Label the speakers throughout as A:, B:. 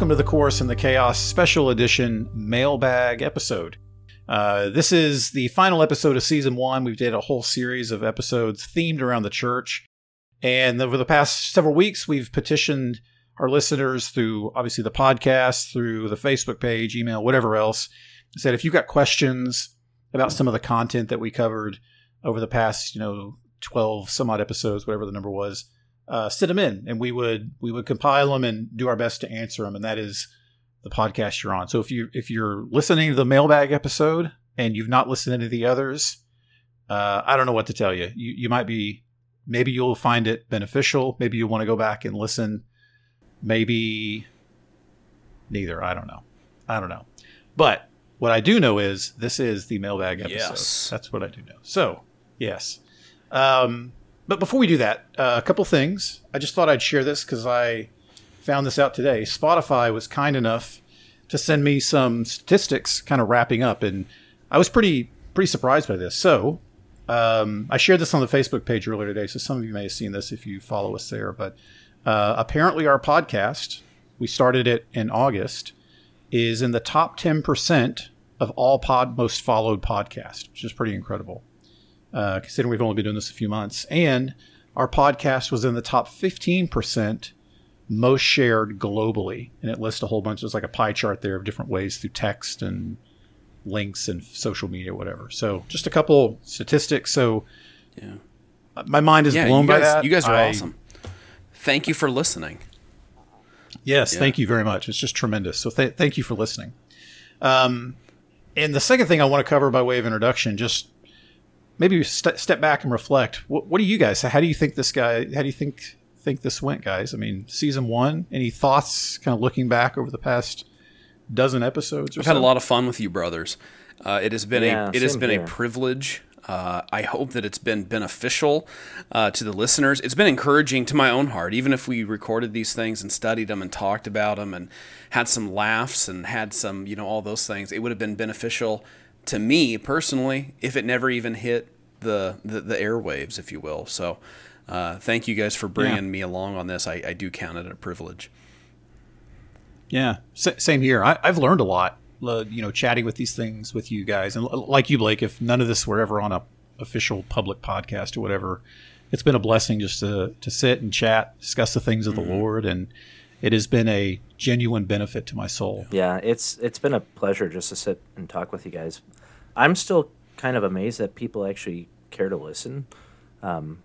A: welcome to the Chorus in the Chaos special edition mailbag episode. Uh, this is the final episode of season one. We've did a whole series of episodes themed around the church. And over the past several weeks, we've petitioned our listeners through obviously the podcast, through the Facebook page, email, whatever else. Said if you've got questions about some of the content that we covered over the past, you know, 12 some odd episodes, whatever the number was, uh, send them in and we would we would compile them and do our best to answer them and that is the podcast you're on. So if you if you're listening to the mailbag episode and you've not listened to any of the others uh, i don't know what to tell you. you you might be maybe you'll find it beneficial. Maybe you want to go back and listen. Maybe neither. I don't know. I don't know. But what i do know is this is the mailbag episode.
B: Yes.
A: that's what i do know. So yes. Um, but before we do that, uh, a couple things. I just thought I'd share this because I found this out today. Spotify was kind enough to send me some statistics, kind of wrapping up, and I was pretty pretty surprised by this. So um, I shared this on the Facebook page earlier today, so some of you may have seen this if you follow us there. But uh, apparently, our podcast, we started it in August, is in the top ten percent of all pod most followed podcast, which is pretty incredible uh, considering we've only been doing this a few months. And our podcast was in the top 15% most shared globally. And it lists a whole bunch, there's like a pie chart there of different ways through text and links and social media, whatever. So just a couple statistics. So
B: Yeah.
A: my mind is
B: Yeah,
A: blown
B: you
A: by that.
B: you guys are
A: I-
B: awesome. Thank you for listening.
A: Yes,
B: Yeah.
A: thank you very much. It's just tremendous. So th- thank you for listening. Um, and the second thing I want to cover by way of introduction, just maybe st- step back and reflect. What, what do you guys? How do you think this guy? How do you think think this went, guys? I mean, season one. Any thoughts? Kind of looking back over the past dozen episodes or
B: I've had a lot of fun with you, brothers. Uh, it has been
C: Yeah,
B: a it has been
C: here.
B: a privilege. Uh, I hope that it's been beneficial uh, to the listeners. It's been encouraging to my own heart, even if we recorded these things and studied them and talked about them and had some laughs and had some, you know, all those things. It would have been beneficial to me personally if it never even hit the the, the airwaves, if you will. So, uh, thank you guys for bringing me along on this. I, I do count it a privilege.
A: Yeah, S- same here. I, I've learned a lot. uh, You know, chatting with these things with you guys, and like you, Blake. If none of this were ever on a official public podcast or whatever, it's been a blessing just to to sit and chat, discuss the things of the Lord, and it has been a genuine benefit to my soul.
C: Yeah, it's it's been a pleasure just to sit and talk with you guys. I'm still kind of amazed that people actually care to listen. Um,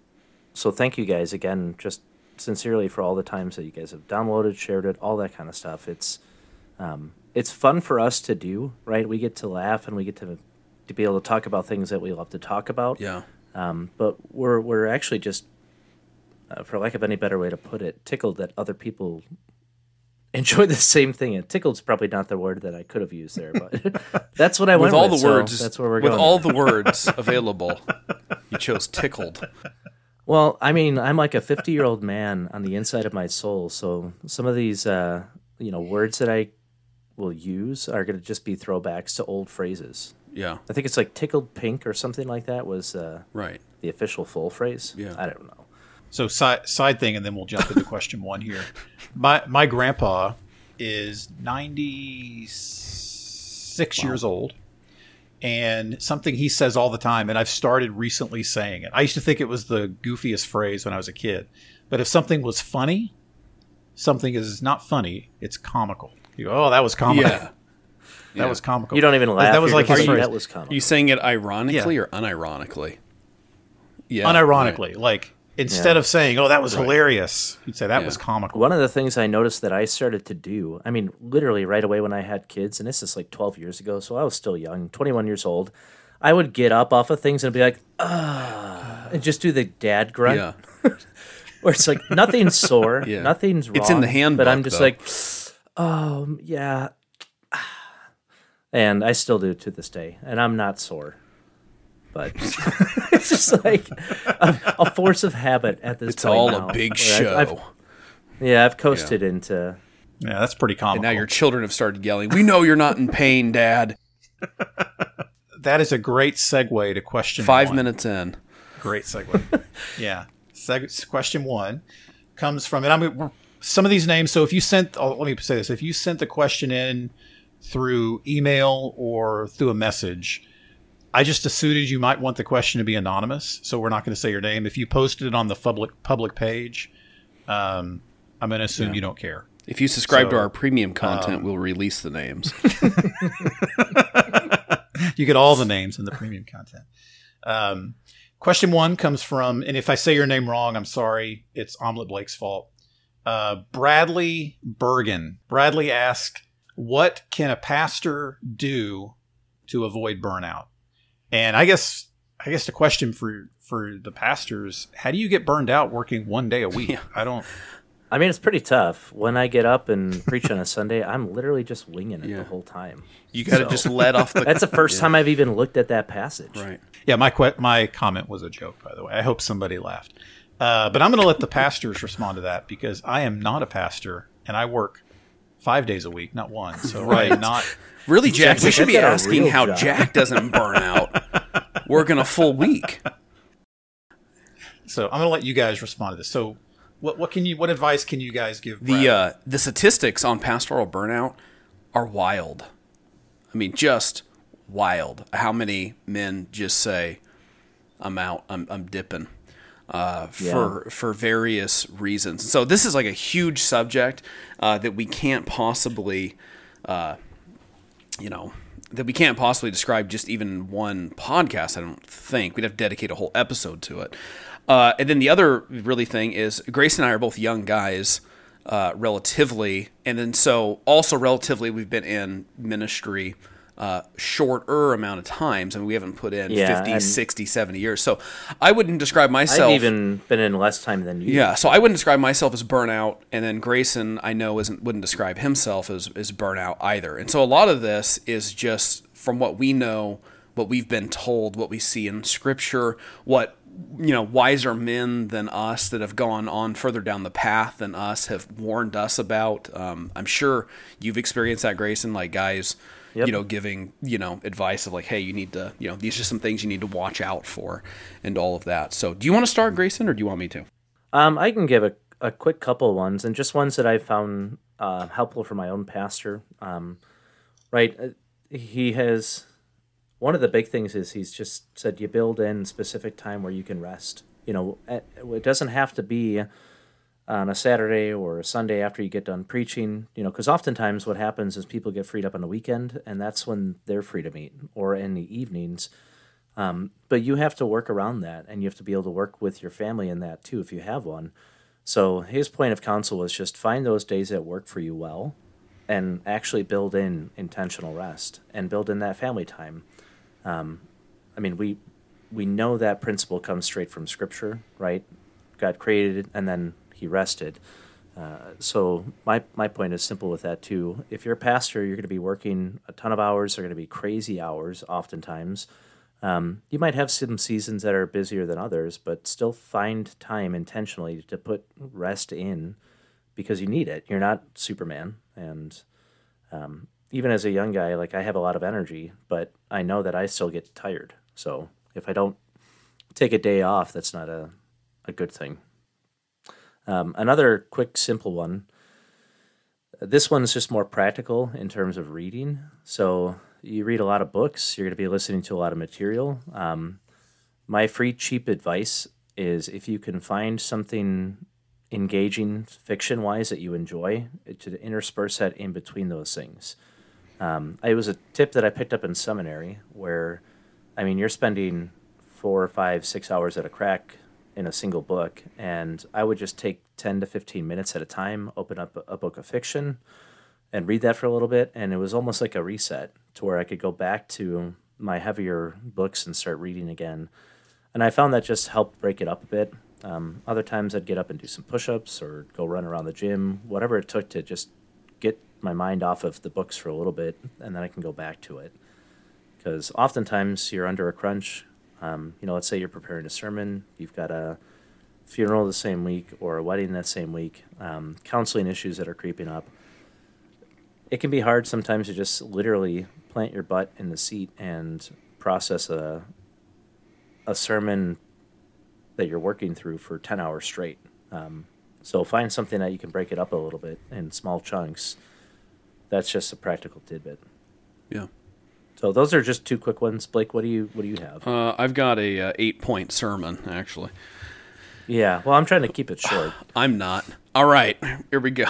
C: so thank you guys again, just sincerely for all the times that you guys have downloaded, shared it, all that kind of stuff. It's um, it's fun for us to do, right? We get to laugh and we get to to be able to talk about things that we love to talk about.
B: Yeah.
C: Um, but we're we're actually just, uh, for lack of any better way to put it, tickled that other people enjoy the same thing. And tickled's probably not the word that I could have used there, but that's what I went
B: with all
C: with,
B: the
C: so
B: words
C: that's where we're
B: with
C: going.
B: all the words available you chose tickled
C: Well, I mean, I'm like a 50 year old man on the inside of my soul, so some of these, uh, you know, words that I will use are going to just be throwbacks to old phrases.
B: yeah
C: I think it's like tickled pink or something like that was uh,
B: right
C: the official full phrase.
B: Yeah.
C: I don't know.
A: So side side thing, and then we'll jump into question one here. My my grandpa is ninety six years old, and something he says all the time, and I've started recently saying it. I used to think it was the goofiest phrase when I was a kid, but if something was funny, something is not funny; it's comical. You go, oh, that was comical.
B: yeah
A: That was comical.
C: You don't even laugh.
A: That was like
C: just
A: his
C: like,
A: phrase.
C: That was comical.
B: Are you saying it ironically
A: Yeah.
B: or unironically yeah
A: Unironically, like instead
C: Yeah.
A: of saying, "Oh, that was
B: Right.
A: hilarious," you'd say that
B: Yeah.
A: was comical.
C: One of the things I noticed that I started to do, I mean, literally right away when I had kids, and this is like 12 years ago, so I was still young, 21 years old, I would get up off of things and be like, ah, and just do the dad grunt,
B: yeah
C: where it's like nothing's sore,
B: Yeah.
C: nothing's wrong.
B: It's in the handbook,
C: But I'm just
B: though.
C: like, oh, yeah. And I still do to this day, and I'm not sore. But it's just like a, a force of habit at this
B: it's
C: point.
B: all
C: now,
B: a big show
C: I've- I've- yeah, I've coasted into
A: Yeah, that's pretty common.
B: and now your children have started yelling we know you're not in pain dad
A: that is a great segue to question
B: five
A: one.
B: minutes in
A: Great segue. yeah. Seg- question one comes from, and I'm some of these names. So if you sent, oh, let me say this: if you sent the question in through email or through a message, I just assumed you might want the question to be anonymous, so we're not going to say your name. If you posted it on the public public page, um, I'm going to assume
B: Yeah.
A: you don't care.
B: If you subscribe to our premium content,
A: um,
B: we'll release the names.
A: you get all the names in the premium content. Um, question one comes from, and if I say your name wrong, I'm sorry. It's Omelet Blake's fault. Uh, Bradley Bergen. Bradley asked, "What can a pastor do to avoid burnout?" And I guess, I guess the question for for the pastors: How do you get burned out working one day a week?
B: Yeah.
A: I don't.
C: I mean, it's pretty tough. When I get up and preach on a Sunday, I'm literally just winging it
B: Yeah.
C: the whole time.
B: You got to
C: So-
B: just let off the.
C: That's the first
B: Yeah.
C: time I've even looked at that passage.
B: Right.
A: Yeah, my que- my comment was a joke, by the way. I hope somebody laughed. Uh, but I'm going to let the pastors respond to that because I am not a pastor and I work five days a week, not one. So
B: Right.
A: I'm not.
B: Really, Jack, we should be asking how
C: job.
B: Jack doesn't burn out working a full week.
A: So I'm going to let you guys respond to this. So what what can you what advice can you guys give?
B: The uh, the statistics on pastoral burnout are wild. I mean, just wild. How many men just say, "I'm out. I'm, I'm dipping," uh, for for various reasons. So this is like a huge subject uh, that we can't possibly, uh, you know, that we can't possibly describe just even one podcast. I don't think we'd have to dedicate a whole episode to it. Uh, and then the other really thing is Grayson and I are both young guys, uh, relatively, and then so also relatively we've been in ministry uh, shorter amount of times. I mean, we haven't put in
C: Yeah,
B: 50, 60, 70 years. So I wouldn't describe myself.
C: I've even been in less time than you.
B: Yeah, so I wouldn't describe myself as burnout, and then Grayson I know isn't wouldn't describe himself as as burnout either. And so a lot of this is just from what we know, what we've been told, what we see in Scripture, what you know wiser men than us that have gone on further down the path than us have warned us about. Um, I'm sure you've experienced that, Grayson. Like guys,
C: Yep.
B: you know, giving you know advice of like, hey, you need to, you know, these are some things you need to watch out for, and all of that. So, do you want to start, Grayson, or do you want me to?
C: Um, I can give a, a quick couple ones, and just ones that I found uh, helpful for my own pastor. Um, right, uh, he has one of the big things is he's just said you build in specific time where you can rest. You know, it doesn't have to be on a Saturday or a Sunday after you get done preaching. You know, because oftentimes what happens is people get freed up on the weekend, and that's when they're free to meet, or in the evenings. Um, but you have to work around that, and you have to be able to work with your family in that too, if you have one. So his point of counsel was just find those days that work for you well, and actually build in intentional rest and build in that family time. Um, I mean, we we know that principle comes straight from Scripture, right? God created and then He rested. Uh, so my my point is simple with that too. If you're a pastor, you're going to be working a ton of hours. They're going to be crazy hours, oftentimes. Um, you might have some seasons that are busier than others, but still find time intentionally to put rest in because you need it. You're not Superman, and um, even as a young guy, like I have a lot of energy, but I know that I still get tired. So if I don't take a day off, that's not a a good thing. Um, another quick, simple one. This one's just more practical in terms of reading. So you read a lot of books, you're going to be listening to a lot of material. Um, my free, cheap advice is if you can find something engaging fiction wise that you enjoy, to intersperse that in between those things. Um, it was a tip that I picked up in seminary where, I mean, you're spending four five, six hours at a crack in a single book, and I would just take 10 to 15 minutes at a time, open up a, a book of fiction, and read that for a little bit. And it was almost like a reset to where I could go back to my heavier books and start reading again. And I found that just helped break it up a bit. Um, other times I'd get up and do some push ups or go run around the gym, whatever it took to just get my mind off of the books for a little bit, and then I can go back to it. Because oftentimes you're under a crunch. Um, you know, let's say you're preparing a sermon, you've got a funeral the same week or a wedding that same week, um, counseling issues that are creeping up. It can be hard sometimes to just literally plant your butt in the seat and process a a sermon that you're working through for 10 hours straight. Um, So find something that you can break it up a little bit in small chunks. That's just a practical tidbit.
B: Yeah.
C: So those are just two quick ones. Blake, what do you what do you have?
B: Uh, I've got a uh, eight point sermon actually.
C: Yeah, well, I'm trying to keep it short.
B: I'm not. All right, here we go.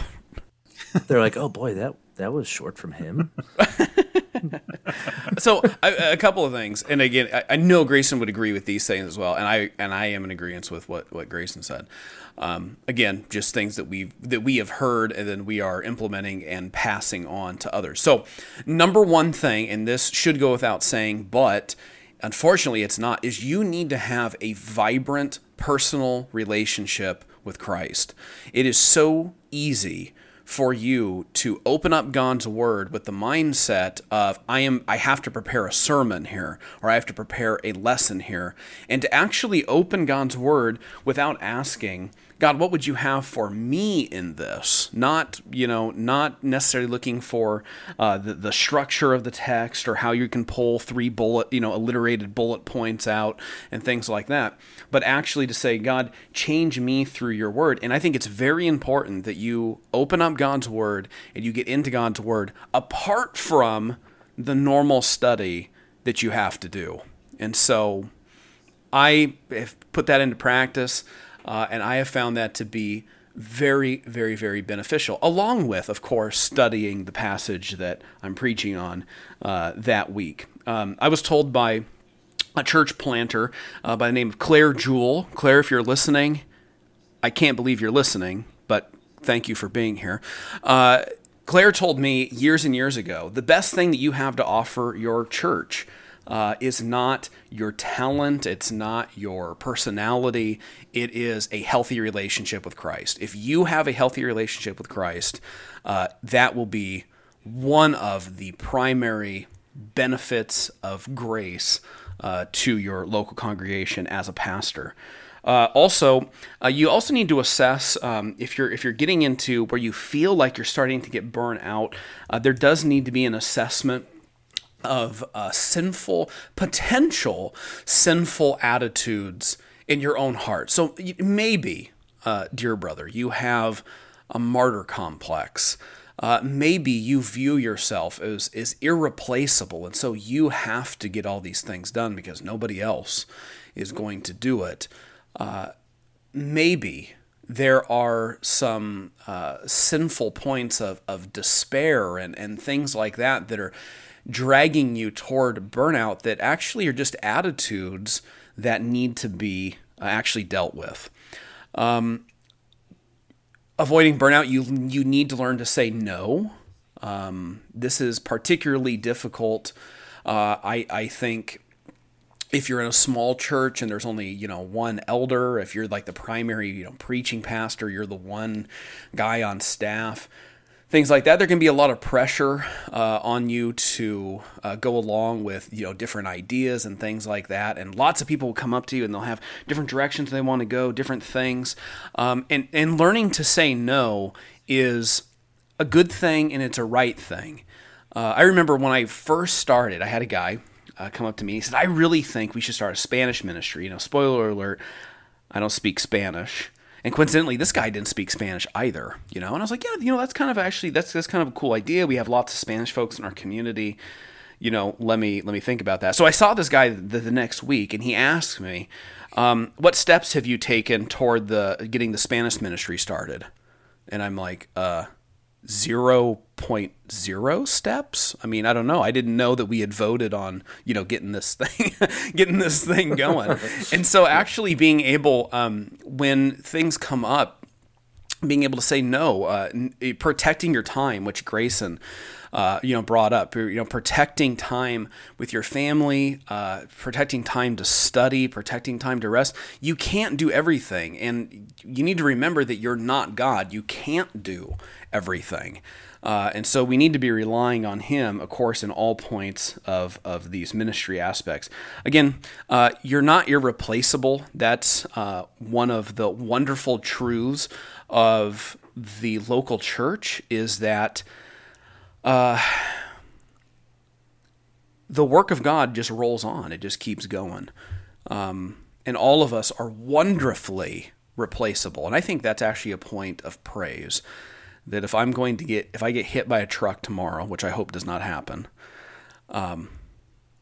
C: They're like, oh boy, that that was short from him.
B: so a couple of things, and again, I, I, know Grayson would agree with these things as well, and I and I am in agreement with what what Grayson said. Um, again, just things that we that we have heard, and then we are implementing and passing on to others. So, number one thing, and this should go without saying, but unfortunately, it's not, is you need to have a vibrant personal relationship with Christ. It is so easy for you to open up God's word with the mindset of I am I have to prepare a sermon here or I have to prepare a lesson here and to actually open God's word without asking God, what would you have for me in this? Not, you know, not necessarily looking for uh, the, the structure of the text or how you can pull three bullet, you know, alliterated bullet points out and things like that, but actually to say, God, change me through your word. And I think it's very important that you open up God's word and you get into God's word apart from the normal study that you have to do. And so I have put that into practice. Uh, and I have found that to be very, very, very beneficial, along with, of course, studying the passage that I'm preaching on uh, that week. Um, I was told by a church planter uh, by the name of Claire Jewell. Claire, if you're listening, I can't believe you're listening, but thank you for being here. Uh, Claire told me years and years ago the best thing that you have to offer your church uh, is not your talent, it's not your personality, it is a healthy relationship with Christ. If you have a healthy relationship with Christ, uh, that will be one of the primary benefits of grace uh, to your local congregation as a pastor. Uh, also, uh, you also need to assess um, if you're if you're getting into where you feel like you're starting to get burnt out. Uh, there does need to be an assessment of uh, sinful, potential sinful attitudes in your own heart. So maybe, uh, dear brother, you have a martyr complex. Uh, maybe you view yourself as, as irreplaceable, and so you have to get all these things done because nobody else is going to do it. Uh, maybe there are some uh, sinful points of, of despair and, and things like that that are dragging you toward burnout that actually are just attitudes that need to be uh, actually dealt with. Um, avoiding burnout, you you need to learn to say no. Um, this is particularly difficult. Uh, I I think if you're in a small church and there's only you know one elder, if you're like the primary you know preaching pastor, you're the one guy on staff things like that. There can be a lot of pressure uh, on you to uh, go along with you know different ideas and things like that. And lots of people will come up to you and they'll have different directions they want to go, different things. Um, and and learning to say no is a good thing and it's a right thing. Uh, I remember when I first started, I had a guy uh, come up to me. He said, "I really think we should start a Spanish ministry." You know, spoiler alert, I don't speak Spanish. And coincidentally, this guy didn't speak Spanish either, you know. And I was like, yeah, you know, that's kind of actually that's that's kind of a cool idea. We have lots of Spanish folks in our community. You know, let me let me think about that. So I saw this guy the, the next week, and he asked me, um, "What steps have you taken toward the getting the Spanish ministry started?" And I'm like, uh, 0.0 steps. I mean, I don't know. I didn't know that we had voted on, you know, getting this thing, getting this thing going. and so actually being able, um, when things come up, being able to say no, uh, protecting your time, which Grayson, uh, you know, brought up, you know, protecting time with your family, uh, protecting time to study, protecting time to rest. You can't do everything. And you need to remember that you're not God. You can't do everything. Uh, and so we need to be relying on him, of course, in all points of, of these ministry aspects. Again, uh, you're not irreplaceable. That's uh, one of the wonderful truths of the local church is that uh, the work of God just rolls on. It just keeps going. Um, and all of us are wonderfully replaceable. And I think that's actually a point of praise. That if I'm going to get, if I get hit by a truck tomorrow, which I hope does not happen, um,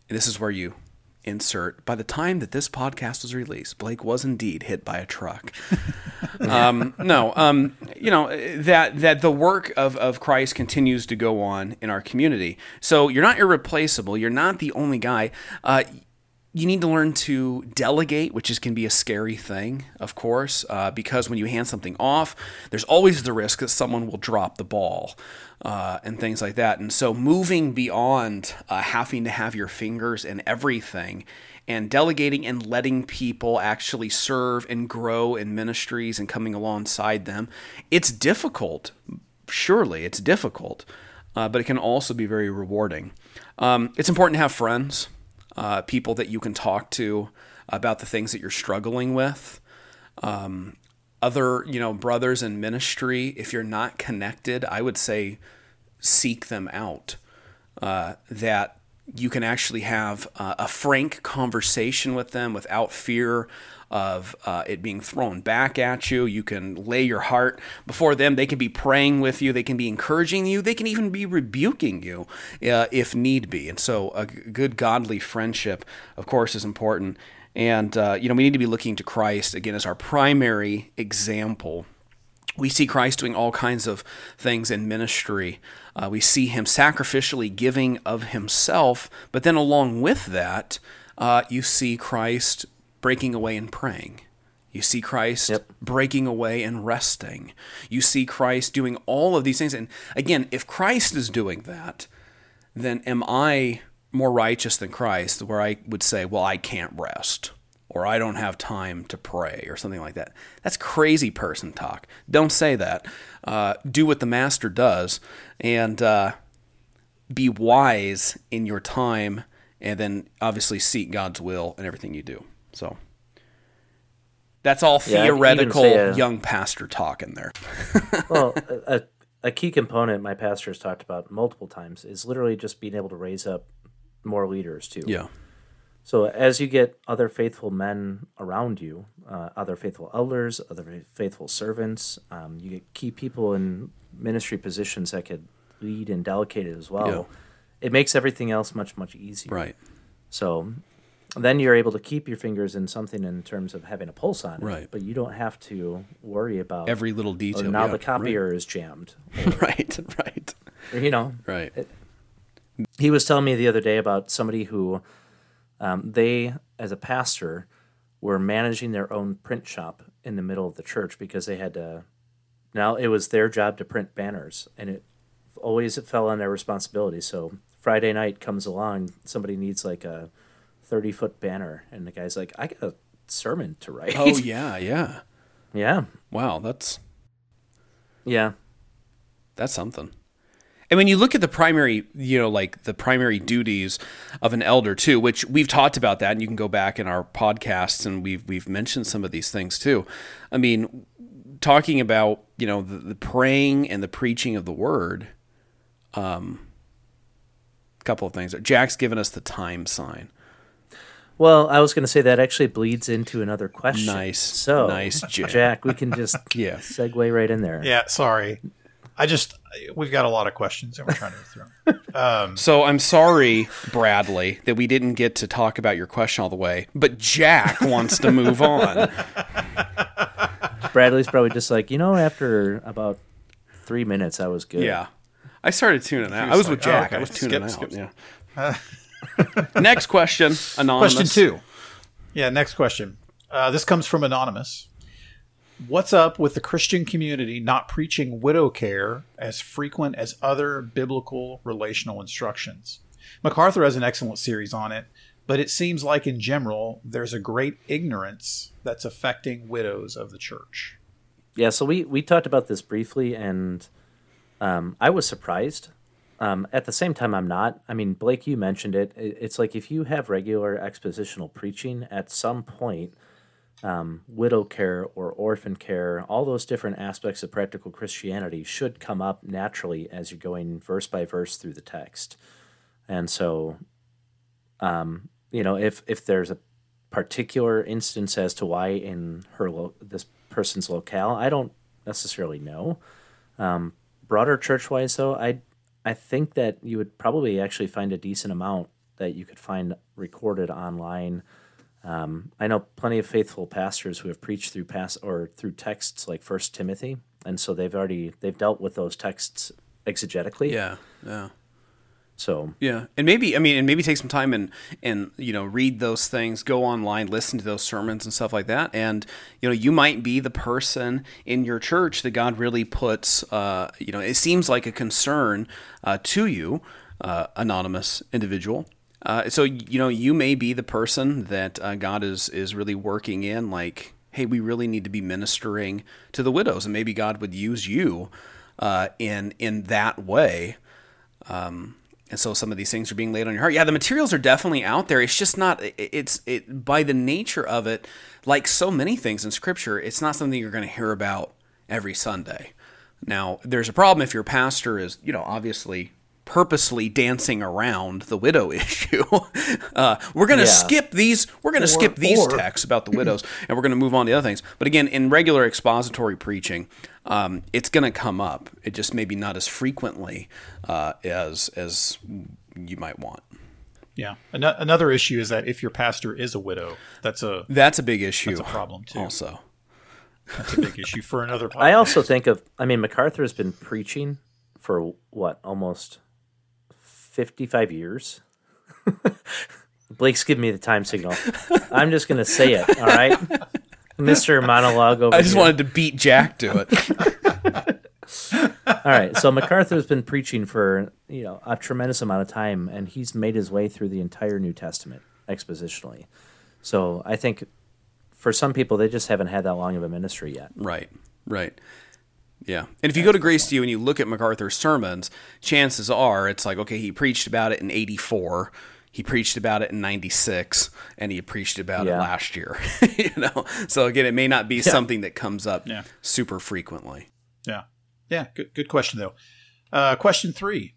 B: this is where you insert. By the time that this podcast was released, Blake was indeed hit by a truck. um, no, um, you know that that the work of of Christ continues to go on in our community. So you're not irreplaceable. You're not the only guy. Uh, you need to learn to delegate, which is can be a scary thing, of course, uh, because when you hand something off, there's always the risk that someone will drop the ball uh, and things like that. And so, moving beyond uh, having to have your fingers in everything and delegating and letting people actually serve and grow in ministries and coming alongside them, it's difficult. Surely, it's difficult, uh, but it can also be very rewarding. Um, it's important to have friends uh, people that you can talk to about the things that you're struggling with. Um, other, you know, brothers in ministry, if you're not connected, I would say seek them out. Uh, that you can actually have uh, a frank conversation with them without fear of uh, it being thrown back at you. You can lay your heart before them. They can be praying with you. They can be encouraging you. They can even be rebuking you uh, if need be. And so, a good godly friendship, of course, is important. And, uh, you know, we need to be looking to Christ, again, as our primary example we see Christ doing all kinds of things in ministry. Uh, we see him sacrificially giving of himself, but then along with that, uh, you see Christ breaking away and praying. You see Christ yep. breaking away and resting. You see Christ doing all of these things. And again, if Christ is doing that, then am I more righteous than Christ, where I would say, well, I can't rest, or I don't have time to pray, or something like that? That's crazy person talk. Don't say that. Uh, do what the Master does, and uh, be wise in your time, and then obviously seek God's will in everything you do. So that's all yeah, theoretical a, young pastor talk in there.
C: well, a, a key component my pastor has talked about multiple times is literally just being able to raise up more leaders too.
B: Yeah.
C: So as you get other faithful men around you, uh, other faithful elders, other faithful servants, um, you get key people in ministry positions that could lead and delegate it as well. Yeah. It makes everything else much much easier.
B: Right.
C: So then you're able to keep your fingers in something in terms of having a pulse on it.
B: Right.
C: But you don't have to worry about
B: every little detail.
C: Oh, now yeah, the copier right. is jammed.
B: Or, right. Right.
C: Or, you know.
B: Right. It,
C: he was telling me the other day about somebody who um, they, as a pastor, were managing their own print shop in the middle of the church because they had to. Now it was their job to print banners, and it always it fell on their responsibility. So Friday night comes along, somebody needs like a 30 foot banner. And the guy's like, I got a sermon to write.
B: Oh, yeah, yeah.
C: yeah.
B: Wow, that's.
C: Yeah.
B: That's something. And when you look at the primary, you know, like the primary duties of an elder too, which we've talked about that, and you can go back in our podcasts and we've we've mentioned some of these things too. I mean, talking about you know the, the praying and the preaching of the word. Um, a couple of things. Jack's given us the time sign.
C: Well, I was going to say that actually bleeds into another question.
B: Nice.
C: So,
B: nice, Jack.
C: Jack we can just yeah segue right in there.
A: Yeah, sorry. I just we've got a lot of questions and we're trying to go through.
B: Um, so I'm sorry, Bradley, that we didn't get to talk about your question all the way, but Jack wants to move on.
C: Bradley's probably just like you know, after about three minutes, I was good.
B: Yeah, I started tuning out. I was like, with Jack. Oh, okay. I was tuning skip, out. Skip. Yeah. Next question, anonymous.
A: Question two. Yeah, next question. Uh, this comes from anonymous. What's up with the Christian community not preaching widow care as frequent as other biblical relational instructions? MacArthur has an excellent series on it, but it seems like in general there's a great ignorance that's affecting widows of the church.
C: Yeah, so we we talked about this briefly, and um, I was surprised um, at the same time, I'm not. I mean, Blake, you mentioned it. It's like if you have regular expositional preaching, at some point, um, widow care or orphan care, all those different aspects of practical Christianity should come up naturally as you're going verse by verse through the text. And so, um, you know, if if there's a particular instance as to why in her lo- this person's locale. I don't necessarily know. Um, broader church wise, though, I I think that you would probably actually find a decent amount that you could find recorded online. Um, I know plenty of faithful pastors who have preached through pass or through texts like First Timothy, and so they've already they've dealt with those texts exegetically.
B: Yeah, yeah.
C: So
B: Yeah, and maybe I mean, and maybe take some time and and you know read those things, go online, listen to those sermons and stuff like that, and you know you might be the person in your church that God really puts. Uh, you know, it seems like a concern uh, to you, uh, anonymous individual. Uh, so you know you may be the person that uh, God is is really working in, like, hey, we really need to be ministering to the widows, and maybe God would use you uh, in in that way. Um, and so some of these things are being laid on your heart. Yeah, the materials are definitely out there. It's just not. It's it by the nature of it, like so many things in Scripture, it's not something you're going to hear about every Sunday. Now, there's a problem if your pastor is, you know, obviously purposely dancing around the widow issue. uh, we're going to
C: Yeah.
B: skip these. We're going to skip these
A: or-
B: texts about the widows, and we're going to move on to other things. But again, in regular expository preaching, um, it's going to come up. It just maybe not as frequently uh, as as you might want.
A: Yeah. An- another issue is that if your pastor is a widow, that's a
B: That's a big issue.
A: that's a problem too.
B: Also,
A: That's a big issue for another. Podcast.
C: I also think of I mean MacArthur has been preaching for what almost fifty five years. Blake's giving me the time signal. I'm just gonna say it. All right, Mister Monologue over
B: I just
C: here.
B: wanted to beat Jack to it.
C: All right, so MacArthur's been preaching for you know a tremendous amount of time, and he's made his way through the entire New Testament expositionally. So I think for some people, they just haven't had that long of a ministry yet.
B: right, right. Yeah. And if you go to Grace to You and you look at MacArthur's sermons, chances are it's like, okay, he preached about it in 84. He preached about it in 96 and he preached about it last year, you know? So again, it may not be something that comes up
A: Yeah.
B: super frequently.
A: Yeah. Yeah. Good, good question, though. Uh, question three.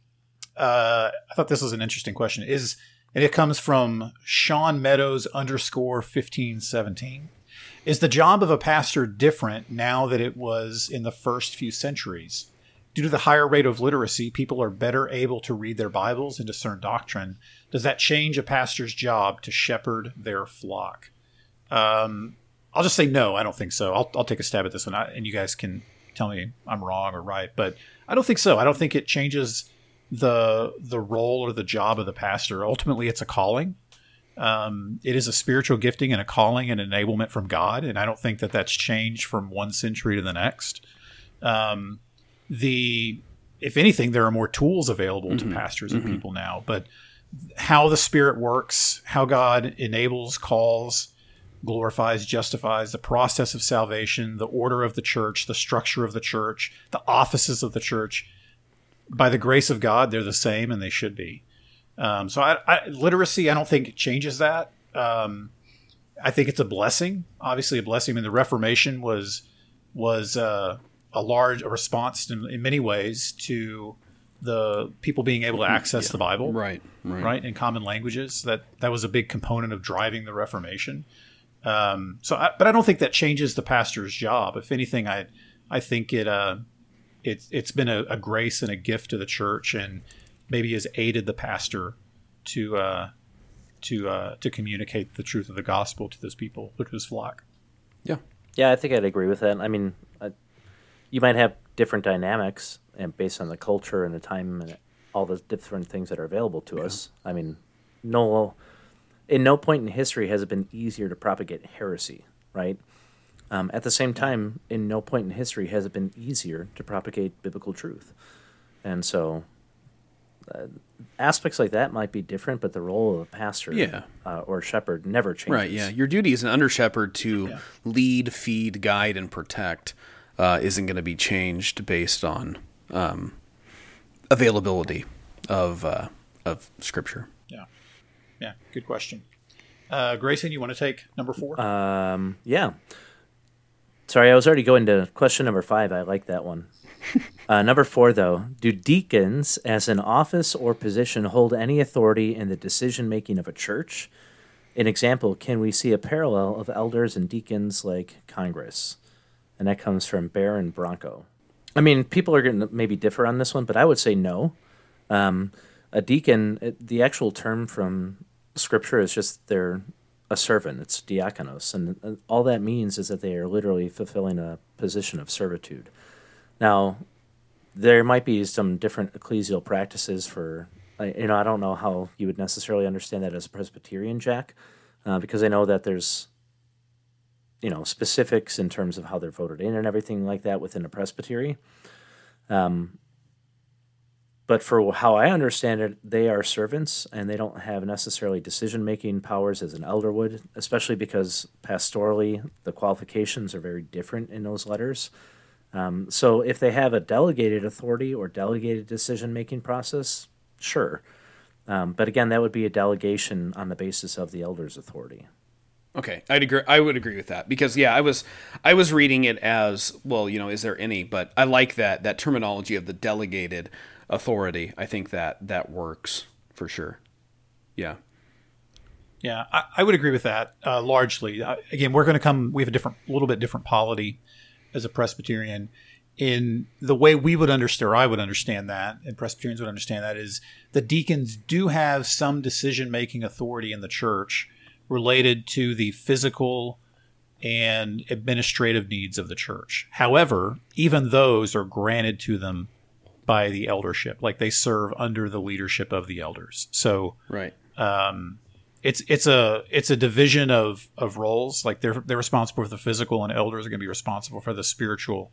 A: Uh, I thought this was an interesting question. Is and it comes from Sean Meadows underscore fifteen seventeen. Is the job of a pastor different now that it was in the first few centuries? Due to the higher rate of literacy, people are better able to read their Bibles and discern doctrine. Does that change a pastor's job to shepherd their flock? Um, I'll just say no. I don't think so. I'll, I'll take a stab at this one, I, and you guys can tell me I'm wrong or right. But I don't think so. I don't think it changes the the role or the job of the pastor. Ultimately, it's a calling. Um, it is a spiritual gifting and a calling and enablement from God, and I don't think that that's changed from one century to the next. Um, the if anything, there are more tools available to pastors and people now, but how the Spirit works, how God enables, calls, glorifies, justifies, the process of salvation, the order of the church, the structure of the church, the offices of the church. By the grace of God, they're the same and they should be. Um, so, I, I, literacy, I don't think changes that. Um, I think it's a blessing, obviously a blessing. I mean, the Reformation was was uh, a large a response in, in many ways to the people being able to access the Bible
B: Right, right.
A: right in common languages that that was a big component of driving the reformation um, so I, but i don't think that changes the pastor's job if anything i i think it uh it's it's been a, a grace and a gift to the church and maybe has aided the pastor to uh to uh to communicate the truth of the gospel to those people to his flock
B: Yeah.
C: Yeah, I think I'd agree with that. I mean, uh, you might have different dynamics and based on the culture and the time and all the different things that are available to us. I mean, no, in no point in history has it been easier to propagate heresy, right? Um, at the same time, in no point in history has it been easier to propagate biblical truth. And so, uh, aspects like that might be different, but the role of a pastor
B: Yeah.
C: uh, or shepherd never changes.
B: Right, yeah. Your duty as an under shepherd to lead, feed, guide, and protect uh, isn't going to be changed based on um, availability of uh, of scripture.
A: yeah yeah good question uh grayson you want to take number four
C: Um, yeah. Sorry, I was already going to question number five. I like that one. Uh, number four, though, do deacons, as an office or position, hold any authority in the decision making of a church? an example, can we see a parallel of elders and deacons like Congress? And that comes from Baron Bronco. I mean, people are going to maybe differ on this one, but I would say no. Um, a deacon, the actual term from Scripture is just they're a servant. It's diakonos, and uh, all that means is that they are literally fulfilling a position of servitude. Now, there might be some different ecclesial practices for you know I don't know how you would necessarily understand that as a Presbyterian, Jack, uh, because I know that there's you know specifics in terms of how they're voted in and everything like that within a presbytery. Um, but for how I understand it, they are servants and they don't have necessarily decision making powers as an elder would, especially because pastorally the qualifications are very different in those letters. Um, so if they have a delegated authority or delegated decision making process, sure. Um, but again, that would be a delegation on the basis of the elder's authority.
B: Okay, I'd agree. I would agree with that because yeah, I was I was reading it as well. You know, is there any? But I like that that terminology of the delegated authority. I think that that works for sure. Yeah.
A: Yeah, I, I would agree with that uh, largely. Uh, again, we're going to come. We have a different, a little bit different polity as a Presbyterian. In the way we would understand, or I would understand that, and Presbyterians would understand that, is the deacons do have some decision making authority in the church related to the physical and administrative needs of the church. However, even those are granted to them by the eldership, like they serve under the leadership of the elders. So,
B: right.
A: Um, it's it's a it's a division of of roles. Like they're they're responsible for the physical, and elders are going to be responsible for the spiritual.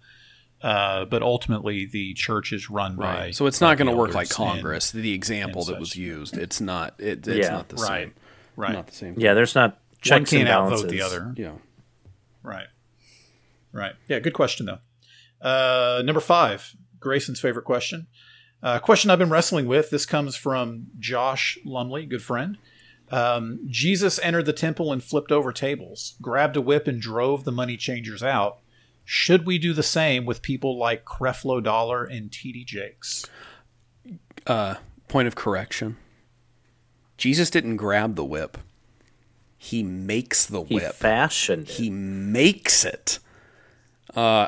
A: Uh, but ultimately, the church is run right. by.
B: So it's not going to work like Congress. the example that was used, it's not. It, it's yeah, not the
A: right.
B: same.
A: Right.
B: Not the same.
C: Yeah, there's not checks
A: One can't
C: and balances.
A: outvote the other.
B: Yeah.
A: Right. Right. Yeah. Good question though. Uh, number five, Grayson's favorite question. Uh, question I've been wrestling with. This comes from Josh Lumley, good friend. Um, Jesus entered the temple and flipped over tables, grabbed a whip and drove the money changers out. Should we do the same with people like Creflo Dollar and TD Jakes?
B: Uh, point of correction. Jesus didn't grab the whip. He makes the whip.
C: He
B: whip.
C: fashioned it.
B: He makes it. Uh,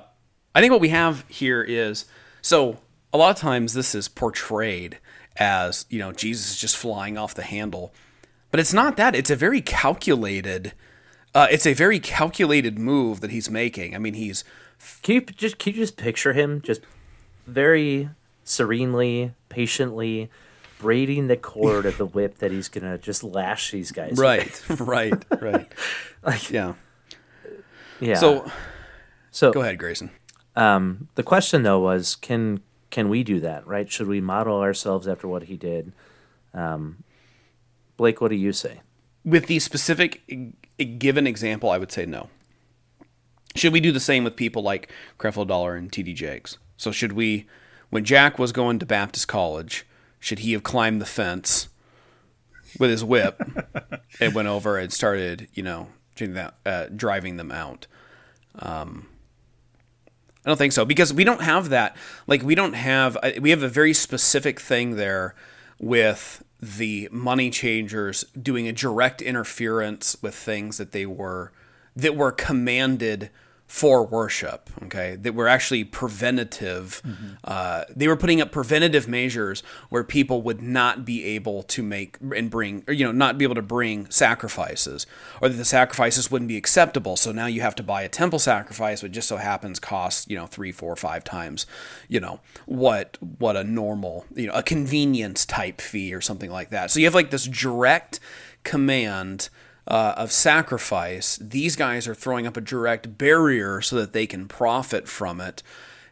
B: I think what we have here is so a lot of times this is portrayed as you know Jesus is just flying off the handle, but it's not that. It's a very calculated. Uh, it's a very calculated move that he's making. I mean, he's
C: Can you just can you just picture him just very serenely, patiently braiding the cord of the whip that he's gonna just lash these guys.
B: right, right, right.
C: Like,
B: Yeah.
C: yeah.
B: So
C: so
B: go ahead, Grayson.
C: Um, the question though was, can can we do that? Right? Should we model ourselves after what he did? Um, Blake, what do you say?
B: with the specific given example, I would say no. Should we do the same with people like Creflo Dollar and TD Jakes? So should we, when Jack was going to Baptist College, should he have climbed the fence with his whip and went over and started, you know, uh, driving them out? Um, I don't think so because we don't have that. Like we don't have uh, we have a very specific thing there with the money changers doing a direct interference with things that they were that were commanded for worship. Okay, that were actually preventative. Uh, they were putting up preventative measures where people would not be able to make and bring, or, you know, not be able to bring sacrifices, or that the sacrifices wouldn't be acceptable. So now you have to buy a temple sacrifice, which just so happens costs you know three, four, five times, you know, what what a normal, you know, a convenience type fee or something like that. So you have like this direct command uh, of sacrifice, these guys are throwing up a direct barrier so that they can profit from it.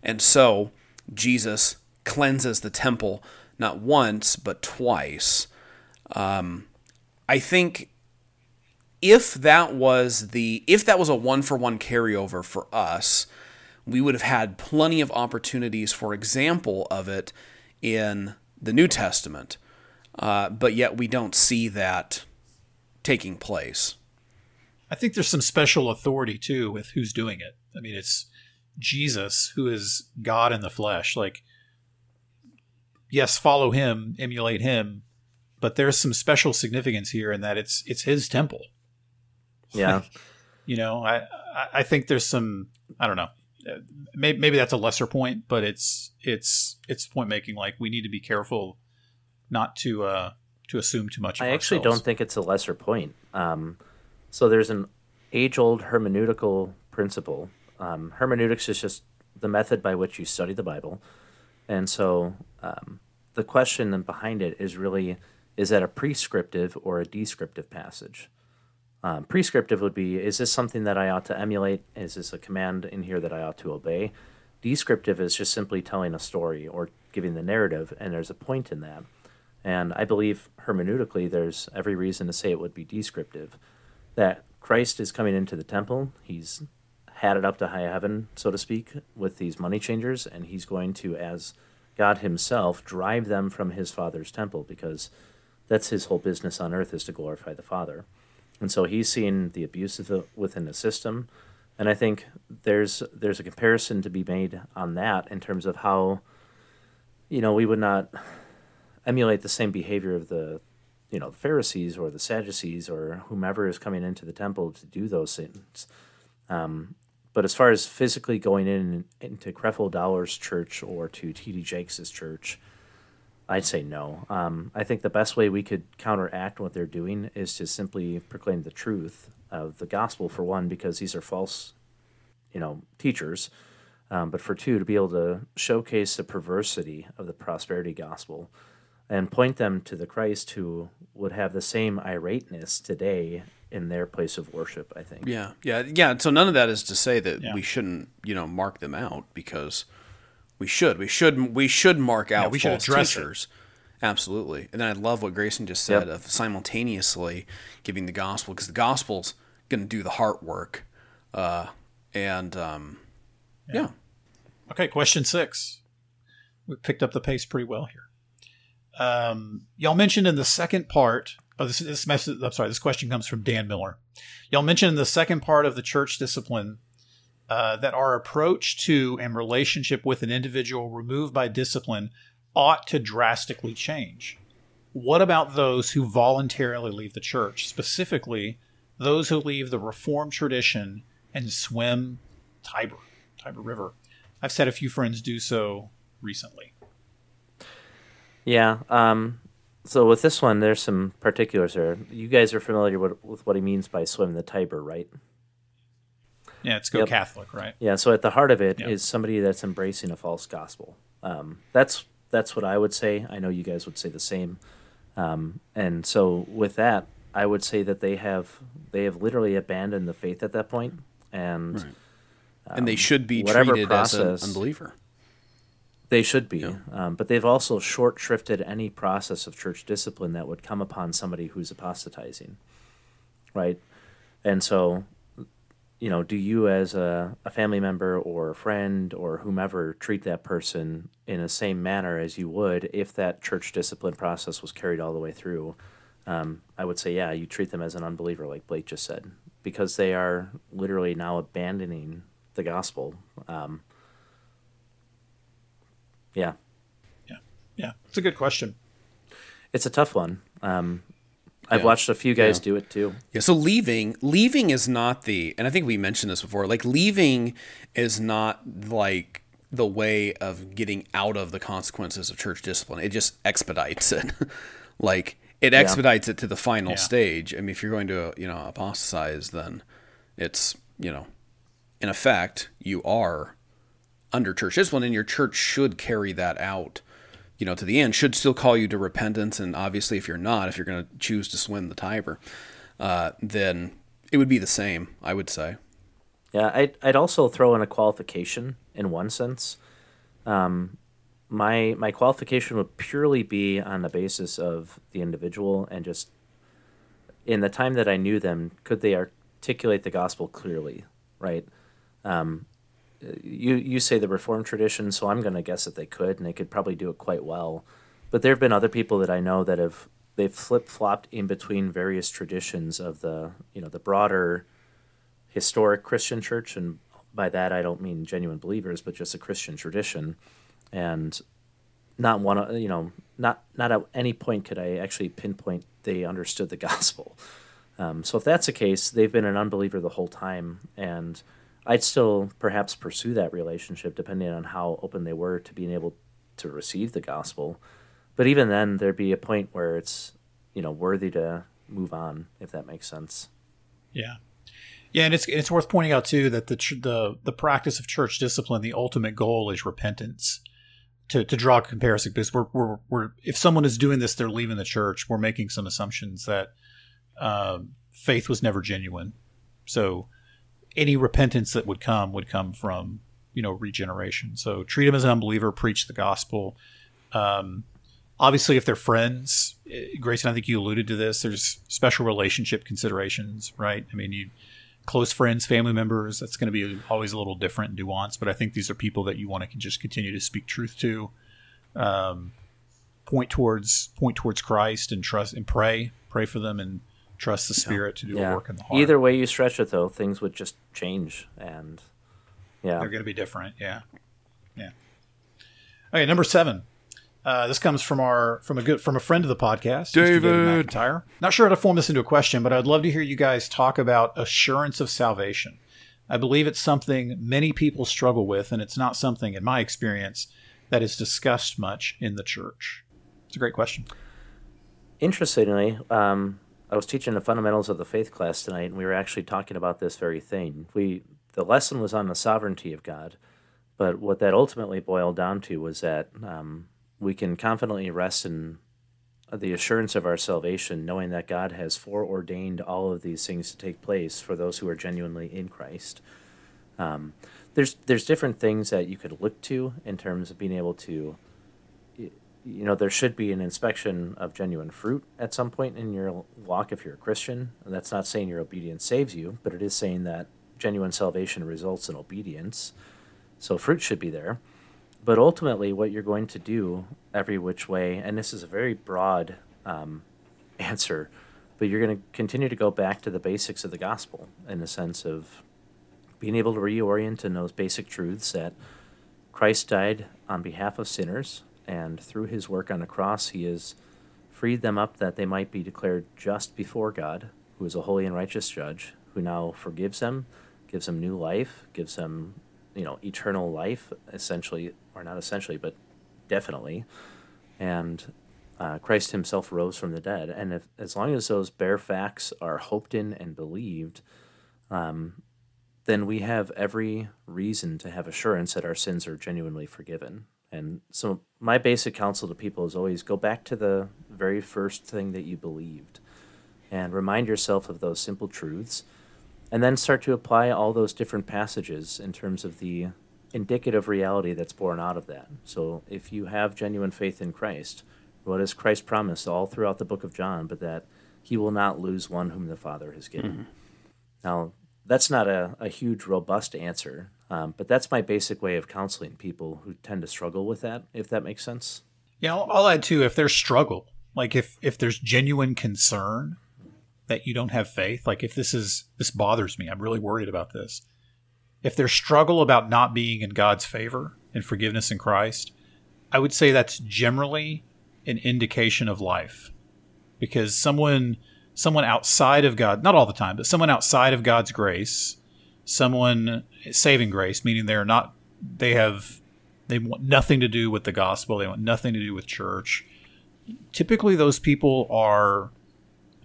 B: And so Jesus cleanses the temple not once, but twice. Um, I think if that was the if that was a one for one carryover for us, we would have had plenty of opportunities for example of it in the New Testament. Uh, but yet we don't see that taking place.
A: I think there's some special authority too with who's doing it. I mean, it's Jesus who is God in the flesh. Like, yes, follow him, emulate him, but there's some special significance here in that it's it's his temple.
C: Yeah.
A: you know, I I think there's some I don't know. Maybe, maybe that's a lesser point, but it's it's it's point making. Like we need to be careful not to uh, to assume too much.
C: I actually don't think it's a lesser point. Um, so there's an age old hermeneutical principle. Um, hermeneutics is just the method by which you study the Bible, and so um, the question behind it is really is that a prescriptive or a descriptive passage? Um, prescriptive would be is this something that I ought to emulate? Is this a command in here that I ought to obey? Descriptive is just simply telling a story or giving the narrative, and there's a point in that. And I believe hermeneutically, there's every reason to say it would be descriptive. That Christ is coming into the temple, he's had it up to high heaven, so to speak, with these money changers, and he's going to, as God himself, drive them from his Father's temple because that's his whole business on earth is to glorify the Father. And so he's seen the abuse the, within the system. And I think there's there's a comparison to be made on that in terms of how, you know, we would not emulate the same behavior of the, you know, the Pharisees or the Sadducees or whomever is coming into the temple to do those things. Um, but as far as physically going in into Creflo Dollar's church or to T.D. Jakes' church, I'd say no. Um, I think the best way we could counteract what they're doing is to simply proclaim the truth of the gospel, for one, because these are false, you know, teachers. Um, but for two, to be able to showcase the perversity of the prosperity gospel and point them to the Christ who would have the same irateness today in their place of worship, I think.
B: Yeah, yeah, yeah. So none of that is to say that yeah. we shouldn't, you know, mark them out because we should. We should. We should mark out yeah, we false should teachers. It. Absolutely. And then I love what Grayson just said yep. of simultaneously giving the gospel because the gospel's going to do the heart work. Uh, and um, yeah. yeah.
A: Okay, question six. We picked up the pace pretty well here. Um, y'all mentioned in the second part. Oh, this this message. I'm sorry. This question comes from Dan Miller. Y'all mentioned in the second part of the church discipline uh, that our approach to and relationship with an individual removed by discipline ought to drastically change. What about those who voluntarily leave the church, specifically those who leave the Reformed tradition and swim Tiber, Tiber River? I've had a few friends do so recently.
C: Yeah. Um, so with this one, there's some particulars there. You guys are familiar with, with what he means by swim the Tiber, right?
A: Yeah, it's go yep. Catholic, right?
C: Yeah. So at the heart of it yep. is somebody that's embracing a false gospel. Um, that's that's what I would say. I know you guys would say the same. Um, and so with that, I would say that they have they have literally abandoned the faith at that point, and right.
B: um, and they should be treated process, as an unbeliever.
C: They should be, yeah. um, but they've also short shrifted any process of church discipline that would come upon somebody who's apostatizing, right? And so you know, do you as a, a family member or a friend or whomever treat that person in the same manner as you would if that church discipline process was carried all the way through? Um, I would say, yeah, you treat them as an unbeliever, like Blake just said, because they are literally now abandoning the gospel. Um, yeah.
A: Yeah. Yeah. It's a good question.
C: It's a tough one. Um, I've yeah. watched a few guys yeah. do it too.
B: Yeah. So leaving, leaving is not the, and I think we mentioned this before. Like leaving is not like the way of getting out of the consequences of church discipline. It just expedites it. like it expedites yeah. it to the final stage. I mean, if you're going to, you know, apostatize, then it's, you know, in effect, you are under church discipline, and your church should carry that out you know, to the end should still call you to repentance. And obviously, if you're not, if you're going to choose to swim the Tiber, uh, then it would be the same, I would say.
C: Yeah, I'd, I'd also throw in a qualification in one sense. Um, my my qualification would purely be on the basis of the individual and just in the time that I knew them, could they articulate the gospel clearly, right? Um, you you say the Reformed tradition, so I'm going to guess that they could, and they could probably do it quite well. But there have been other people that I know that have they've flip flopped in between various traditions of the you know the broader historic Christian church, and by that I don't mean genuine believers, but just a Christian tradition. And not one, you know, not not at any point could I actually pinpoint they understood the gospel. Um, so if that's the case, they've been an unbeliever the whole time, and I'd still perhaps pursue that relationship depending on how open they were to being able to receive the gospel. But even then, there'd be a point where it's you know worthy to move on, if that makes sense.
A: Yeah, yeah, and it's it's worth pointing out too that the the the practice of church discipline, the ultimate goal is repentance. To, to draw a comparison, because we're, we're, we're if someone is doing this, they're leaving the church. We're making some assumptions that um, faith was never genuine. So any repentance that would come would come from you know regeneration. So treat them as an unbeliever, preach the gospel. Um, obviously, if they're friends, eh, Grayson, I think you alluded to this. There's special relationship considerations, right? I mean, you close friends, family members, that's going to be always a little different nuance. But I think these are people that you want to just continue to speak truth to, um, point towards point towards Christ and trust and pray, pray for them and trust the Spirit to do yeah. a work in the heart.
C: Either way you stretch it, though, things would just change, and yeah,
A: they're going to be different. Yeah, yeah. Okay, number seven. Uh, this comes from our from a good from a friend of the podcast,
B: David. David
A: McIntyre. Not sure how to form this into a question, but I'd love to hear you guys talk about assurance of salvation. I believe it's something many people struggle with, and it's not something, in my experience, that is discussed much in the church. It's a great question.
C: Interestingly, um, I was teaching the fundamentals of the faith class tonight, and we were actually talking about this very thing. We the lesson was on the sovereignty of God, but what that ultimately boiled down to was that um, we can confidently rest in the assurance of our salvation, knowing that God has foreordained all of these things to take place for those who are genuinely in Christ. Um, there's there's different things that you could look to in terms of being able to, you know, there should be an inspection of genuine fruit at some point in your walk if you're a Christian. And that's not saying your obedience saves you, but it is saying that genuine salvation results in obedience. So fruit should be there. But ultimately, what you're going to do every which way, and this is a very broad um, answer, but you're going to continue to go back to the basics of the gospel in the sense of being able to reorient in those basic truths that Christ died on behalf of sinners, and through his work on the cross, he has freed them up that they might be declared just before God, who is a holy and righteous judge, who now forgives them, gives them new life, gives them you know eternal life essentially or not essentially but definitely. And uh, christ himself rose from the dead. And if, as long as those bare facts are hoped in and believed um, then we have every reason to have assurance that our sins are genuinely forgiven and so my basic counsel to people is always go back to the very first thing that you believed and remind yourself of those simple truths and then start to apply all those different passages in terms of the indicative reality that's born out of that. So if you have genuine faith in Christ, what does Christ promise all throughout the book of John, but that he will not lose one whom the Father has given? Mm-hmm. Now, that's not a, a huge, robust answer, um, but that's my basic way of counseling people who tend to struggle with that, if that makes sense.
A: Yeah, I'll, I'll add too, if there's struggle, like if, if there's genuine concern that you don't have faith, like if this is this bothers me, I'm really worried about this. If there's struggle about not being in God's favor and forgiveness in Christ, I would say that's generally an indication of life. Because someone someone outside of God, not all the time, but someone outside of God's grace, someone saving grace, meaning they're not they have they want nothing to do with the gospel, they want nothing to do with church. Typically those people are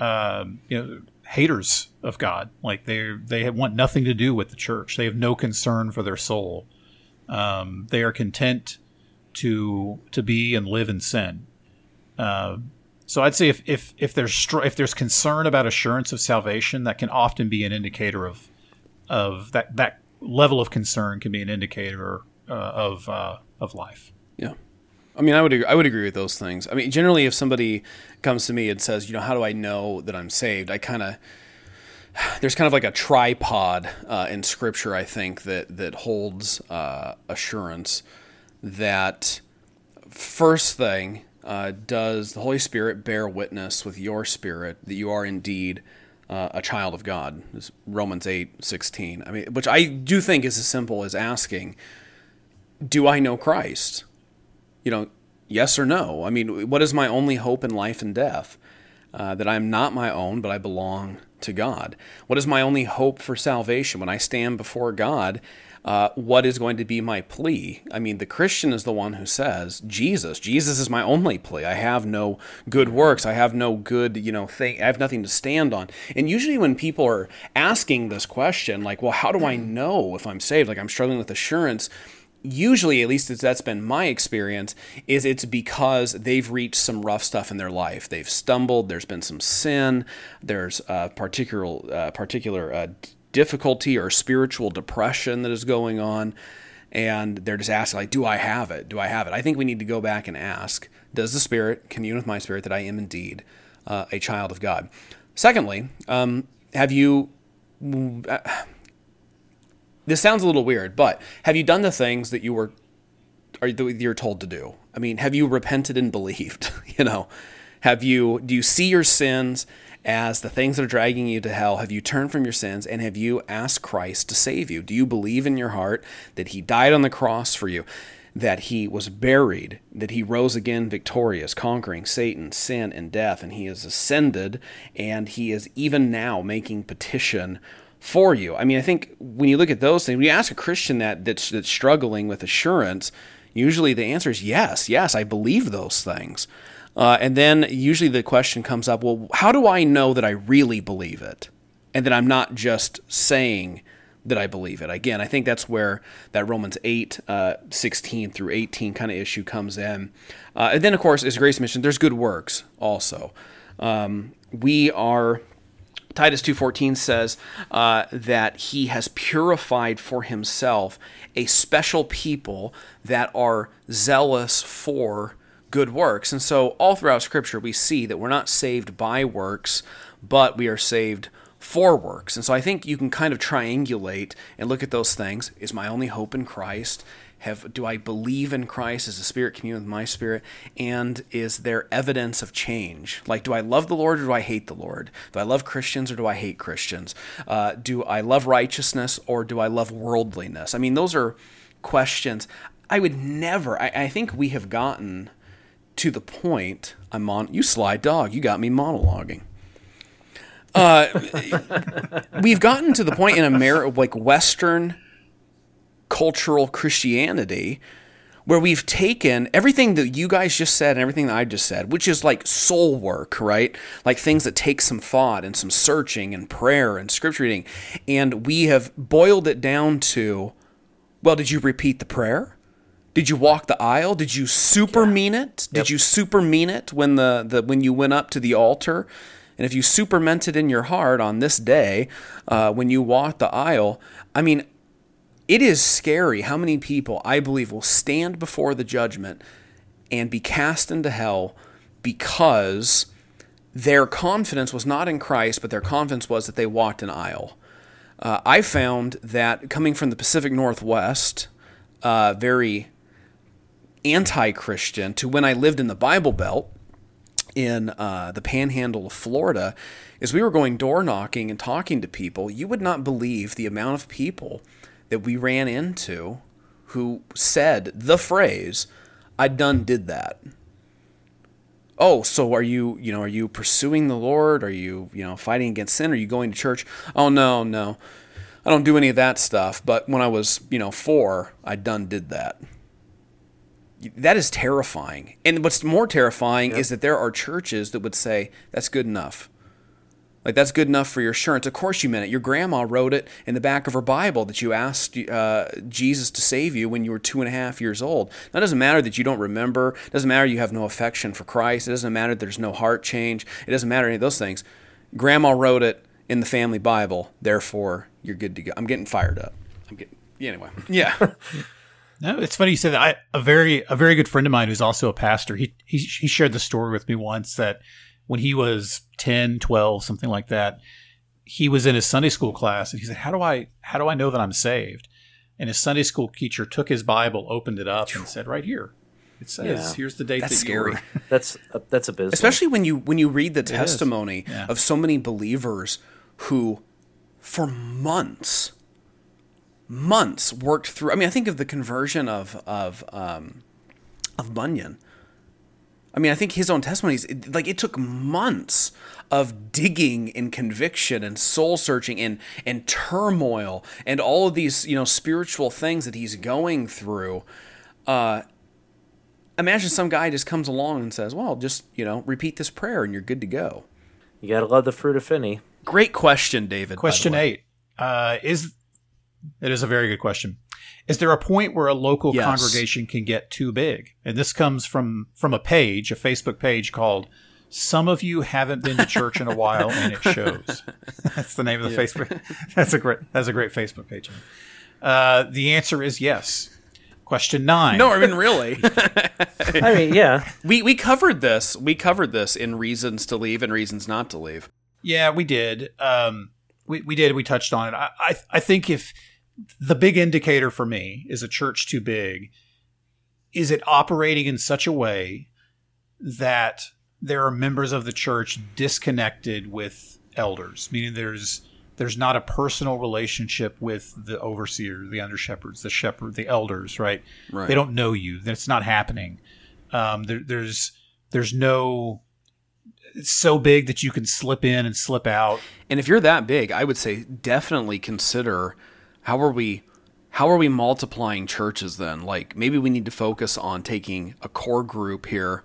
A: um, you know, haters of God. Like they they want nothing to do with the church. They have no concern for their soul. Um, they are content to to be and live in sin. Uh, so I'd say if if if there's if there's concern about assurance of salvation, that can often be an indicator of of that that level of concern can be an indicator uh, of uh, of life.
B: Yeah. I mean, I would agree, I would agree with those things. I mean, generally, if somebody comes to me and says, you know, how do I know that I'm saved? I kind of there's kind of like a tripod uh, in Scripture, I think that that holds uh, assurance that first thing uh, does the Holy Spirit bear witness with your spirit that you are indeed uh, a child of God. This Romans eight sixteen. I mean, which I do think is as simple as asking, "Do I know Christ?" you know, Yes or no? I mean, what is my only hope in life and death? Uh, that I'm not my own, but I belong to God. What is my only hope for salvation when I stand before God? Uh, what is going to be my plea? I mean, the Christian is the one who says, Jesus, Jesus is my only plea. I have no good works. I have no good, you know, thing. I have nothing to stand on. And usually when people are asking this question, like, well, how do I know if I'm saved? Like, I'm struggling with assurance usually at least that's been my experience is it's because they've reached some rough stuff in their life they've stumbled there's been some sin there's a particular uh, particular uh, difficulty or spiritual depression that is going on and they're just asking like do i have it do i have it i think we need to go back and ask does the spirit commune with my spirit that i am indeed uh, a child of god secondly um, have you this sounds a little weird, but have you done the things that you were are you're told to do? I mean, have you repented and believed? you know, have you do you see your sins as the things that are dragging you to hell? Have you turned from your sins and have you asked Christ to save you? Do you believe in your heart that he died on the cross for you? That he was buried, that he rose again victorious, conquering Satan, sin, and death, and he has ascended, and he is even now making petition for you. I mean, I think when you look at those things, when you ask a Christian that that's, that's struggling with assurance, usually the answer is yes, yes, I believe those things. Uh, and then usually the question comes up, well, how do I know that I really believe it, and that I'm not just saying that I believe it? Again, I think that's where that Romans 8, uh, 16 through 18 kind of issue comes in. Uh, and then, of course, as Grace mentioned, there's good works also. Um, we are Titus 2:14 says uh, that he has purified for himself a special people that are zealous for good works. And so all throughout scripture we see that we're not saved by works, but we are saved for works. And so I think you can kind of triangulate and look at those things. Is my only hope in Christ? have do I believe in Christ? Is the Spirit commune with my spirit? And is there evidence of change? Like, do I love the Lord or do I hate the Lord? Do I love Christians or do I hate Christians? Uh, do I love righteousness or do I love worldliness? I mean, those are questions. I would never. I, I think we have gotten to the point. I'm on. You sly dog. You got me monologuing. Uh, we've gotten to the point in America, like Western cultural Christianity where we've taken everything that you guys just said and everything that I just said, which is like soul work, right? Like things that take some thought and some searching and prayer and scripture reading. And we have boiled it down to well, did you repeat the prayer? Did you walk the aisle? Did you super yeah. mean it? Did yep. you super mean it when the, the when you went up to the altar? And if you super meant it in your heart on this day, uh, when you walked the aisle, I mean, it is scary how many people I believe will stand before the judgment and be cast into hell because their confidence was not in Christ, but their confidence was that they walked an aisle. Uh, I found that coming from the Pacific Northwest, uh, very anti Christian, to when I lived in the Bible Belt in uh, the panhandle of Florida, is we were going door knocking and talking to people. You would not believe the amount of people that we ran into who said the phrase, I done did that. Oh, so are you, you know, are you pursuing the Lord? Are you, you know, fighting against sin? Are you going to church? Oh, no, no. I don't do any of that stuff. But when I was, you know, four, I done did that. That is terrifying. And what's more terrifying yep. is that there are churches that would say, that's good enough. Like that's good enough for your assurance. Of course you meant it. Your grandma wrote it in the back of her Bible that you asked uh, Jesus to save you when you were two and a half years old. That doesn't matter that you don't remember. It doesn't matter you have no affection for Christ. It doesn't matter there's no heart change. It doesn't matter any of those things. Grandma wrote it in the family Bible. Therefore, you're good to go. I'm getting fired up. I'm getting yeah, anyway. Yeah.
A: No, it's funny you said that. I, a very a very good friend of mine who's also a pastor. He he he shared the story with me once that when he was 10, 12, something like that, he was in his Sunday school class and he said, "How do I how do I know that I'm saved?" And his Sunday school teacher took his Bible, opened it up, and said, "Right here, it says yeah. here's the date
B: that's
A: that
B: scary.
A: You're.
C: That's a, that's a business,
B: especially when you when you read the it testimony yeah. of so many believers who, for months, months worked through. I mean, I think of the conversion of of um, of Bunyan I mean, I think his own testimonies, it, like it took months of digging and conviction and soul searching and and turmoil and all of these you know spiritual things that he's going through. Uh, imagine some guy just comes along and says, "Well, just you know, repeat this prayer and you're good to go."
C: You gotta love the fruit of Finney.
B: Great question, David.
A: Question eight uh, is it is a very good question. Is there a point where a local
B: Yes.
A: congregation can get too big? And this comes from from a page, a Facebook page called "Some of you haven't been to church in a while, and it shows." That's the name of the Facebook. That's a great. That's a great Facebook page. Uh, the answer is yes. Question nine.
B: No, I mean really.
C: I mean, yeah,
B: we we covered this. We covered this in reasons to leave and reasons not to leave.
A: Yeah, we did. Um, we we did. We touched on it. I, I I think if the big indicator for me is a church too big, is it operating in such a way that there are members of the church disconnected with elders, meaning there's there's not a personal relationship with the overseer, the under shepherds, the shepherd, the elders, right?
B: Right.
A: They don't know you. That's not happening. Um, there, there's there's no so big that you can slip in and slip out.
B: And if you're that big, I would say definitely consider how are we how are we multiplying churches then? Like maybe we need to focus on taking a core group here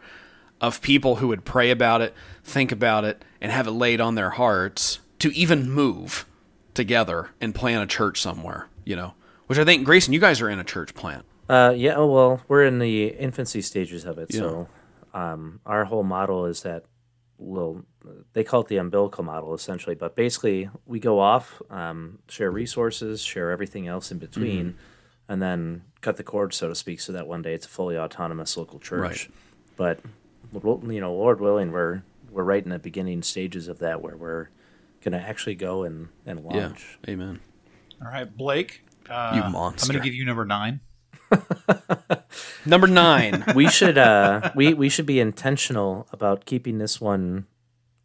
B: of people who would pray about it, think about it, and have it laid on their hearts to even move together and plant a church somewhere, you know. Which I think Grayson, you guys are in a church plant.
C: uh, yeah. oh, Well, we're in the infancy stages of it, so um, our whole model is that little. They call it the umbilical model, essentially. But basically, we go off, um, share resources, share everything else in between, and then cut the cord, so to speak, so that one day it's a fully autonomous local church.
B: Right.
C: But you know, Lord willing, we're we're right in the beginning stages of that, where we're going to actually go and and launch.
B: Yeah. Amen.
A: All right, Blake. Uh,
B: You
A: I'm going to give you number nine.
B: Number nine.
C: we should uh we we should be intentional about keeping this one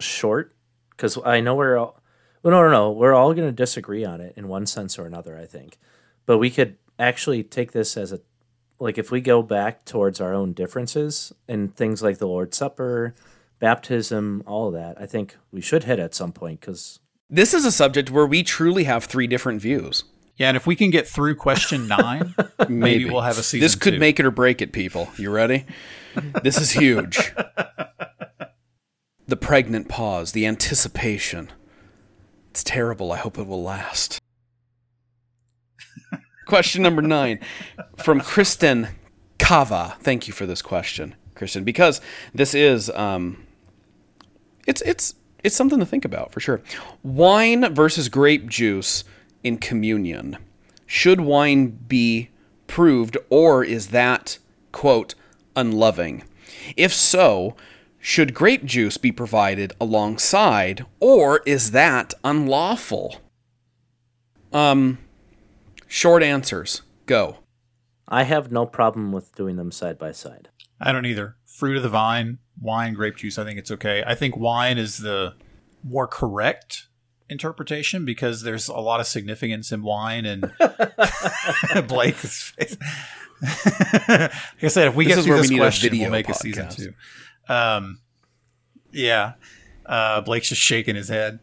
C: short because I know we're all well no no no we're all going to disagree on it in one sense or another I think but we could actually take this as a like if we go back towards our own differences and things like the Lord's Supper baptism all of that I think we should hit at some point because
B: this is a subject where we truly have three different views.
A: Yeah, and if we can get through question nine, maybe, we'll have a season.
B: This could
A: two.
B: make it or break it, people. You ready? this is huge. the pregnant pause, the anticipation. It's terrible. I hope it will last. question number nine from Kristen Kava. Thank you for this question, Kristen, because this is um, it's it's it's something to think about for sure. Wine versus grape juice in communion. Should wine be proved, or is that quote unloving? If so, should grape juice be provided alongside, or is that unlawful? Um, short answers. Go.
C: I have no problem with doing them side by side.
A: I don't either. Fruit of the vine, wine, grape juice. I think it's okay. I think wine is the more correct interpretation because there's a lot of significance in wine and Blake's face. like I said, if we
B: This
A: get
B: is
A: through
B: where we
A: this
B: need a
A: question, we'll make a season
B: podcast.
A: two. Um, yeah, uh, Blake's just shaking his head.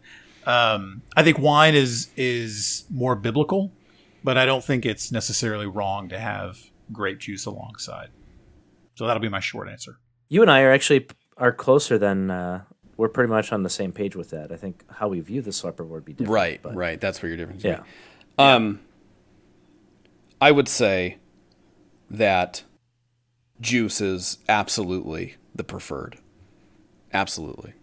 A: Um, I think wine is is more biblical, but I don't think it's necessarily wrong to have grape juice alongside. So that'll be my short answer.
C: You and I are actually are closer than uh, we're pretty much on the same page with that. I think how we view the supper would be different.
B: Right,
C: but-
B: right. That's where your difference.
C: Yeah.
B: Um, I would say that juice is absolutely the preferred. Absolutely.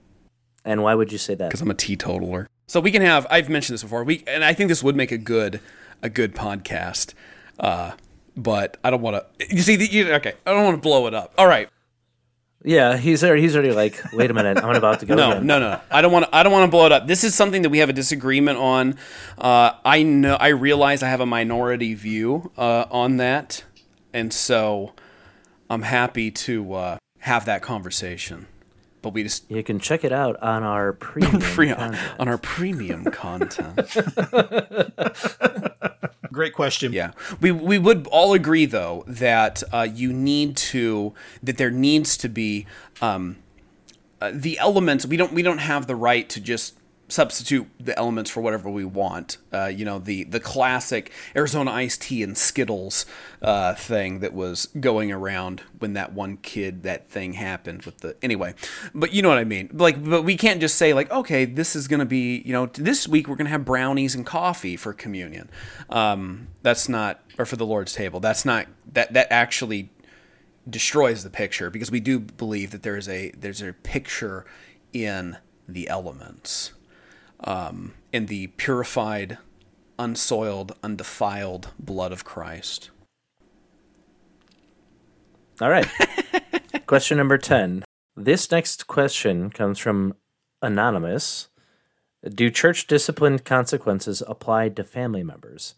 C: And why would you say that?
B: because I'm a teetotaler. So we can have. I've mentioned this before. We and I think this would make a good a good podcast. Uh, but I don't want to. You see, the, you, okay. I don't want to blow it up. All right.
C: Yeah, he's already, he's already like, wait a minute, I'm about to go.
B: No,
C: again.
B: no, no. I don't want to. I don't want to blow it up. This is something that we have a disagreement on. Uh, I know. I realize I have a minority view uh, on that, and so I'm happy to uh, have that conversation. But we just
C: You can check it out on our premium
B: free on our premium content.
A: great question.
B: Yeah, we we would all agree though that uh, you need to that there needs to be um, uh, the elements. We don't we don't have the right to just substitute the elements for whatever we want. Uh, you know, the the classic Arizona iced tea and Skittles uh, thing that was going around when that one kid that thing happened with the anyway. But you know what I mean. Like, but we can't just say like, okay, this is gonna be you know this week we're gonna have brownies and coffee for communion. Um, that's not or for the Lord's table. That's not that that actually destroys the picture because we do believe that there is a there's a picture in the elements um, in the purified, unsoiled, undefiled blood of Christ.
C: All right. question number 10. This next question comes from Anonymous. Do church discipline consequences apply to family members?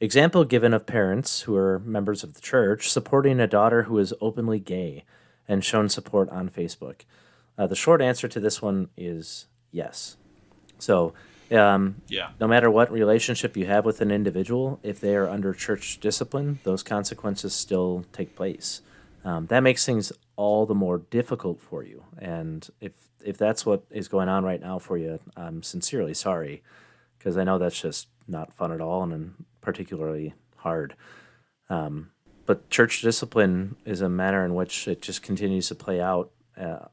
C: Example given of parents who are members of the church supporting a daughter who is openly gay and shown support on Facebook. Uh, the short answer to this one is yes. So, um,
A: Yeah.
C: no matter what relationship you have with an individual, if they are under church discipline, those consequences still take place. Um, that makes things all the more difficult for you. And if if that's what is going on right now for you, I'm sincerely sorry, because I know that's just not fun at all and particularly hard. Um, but church discipline is a manner in which it just continues to play out. Uh,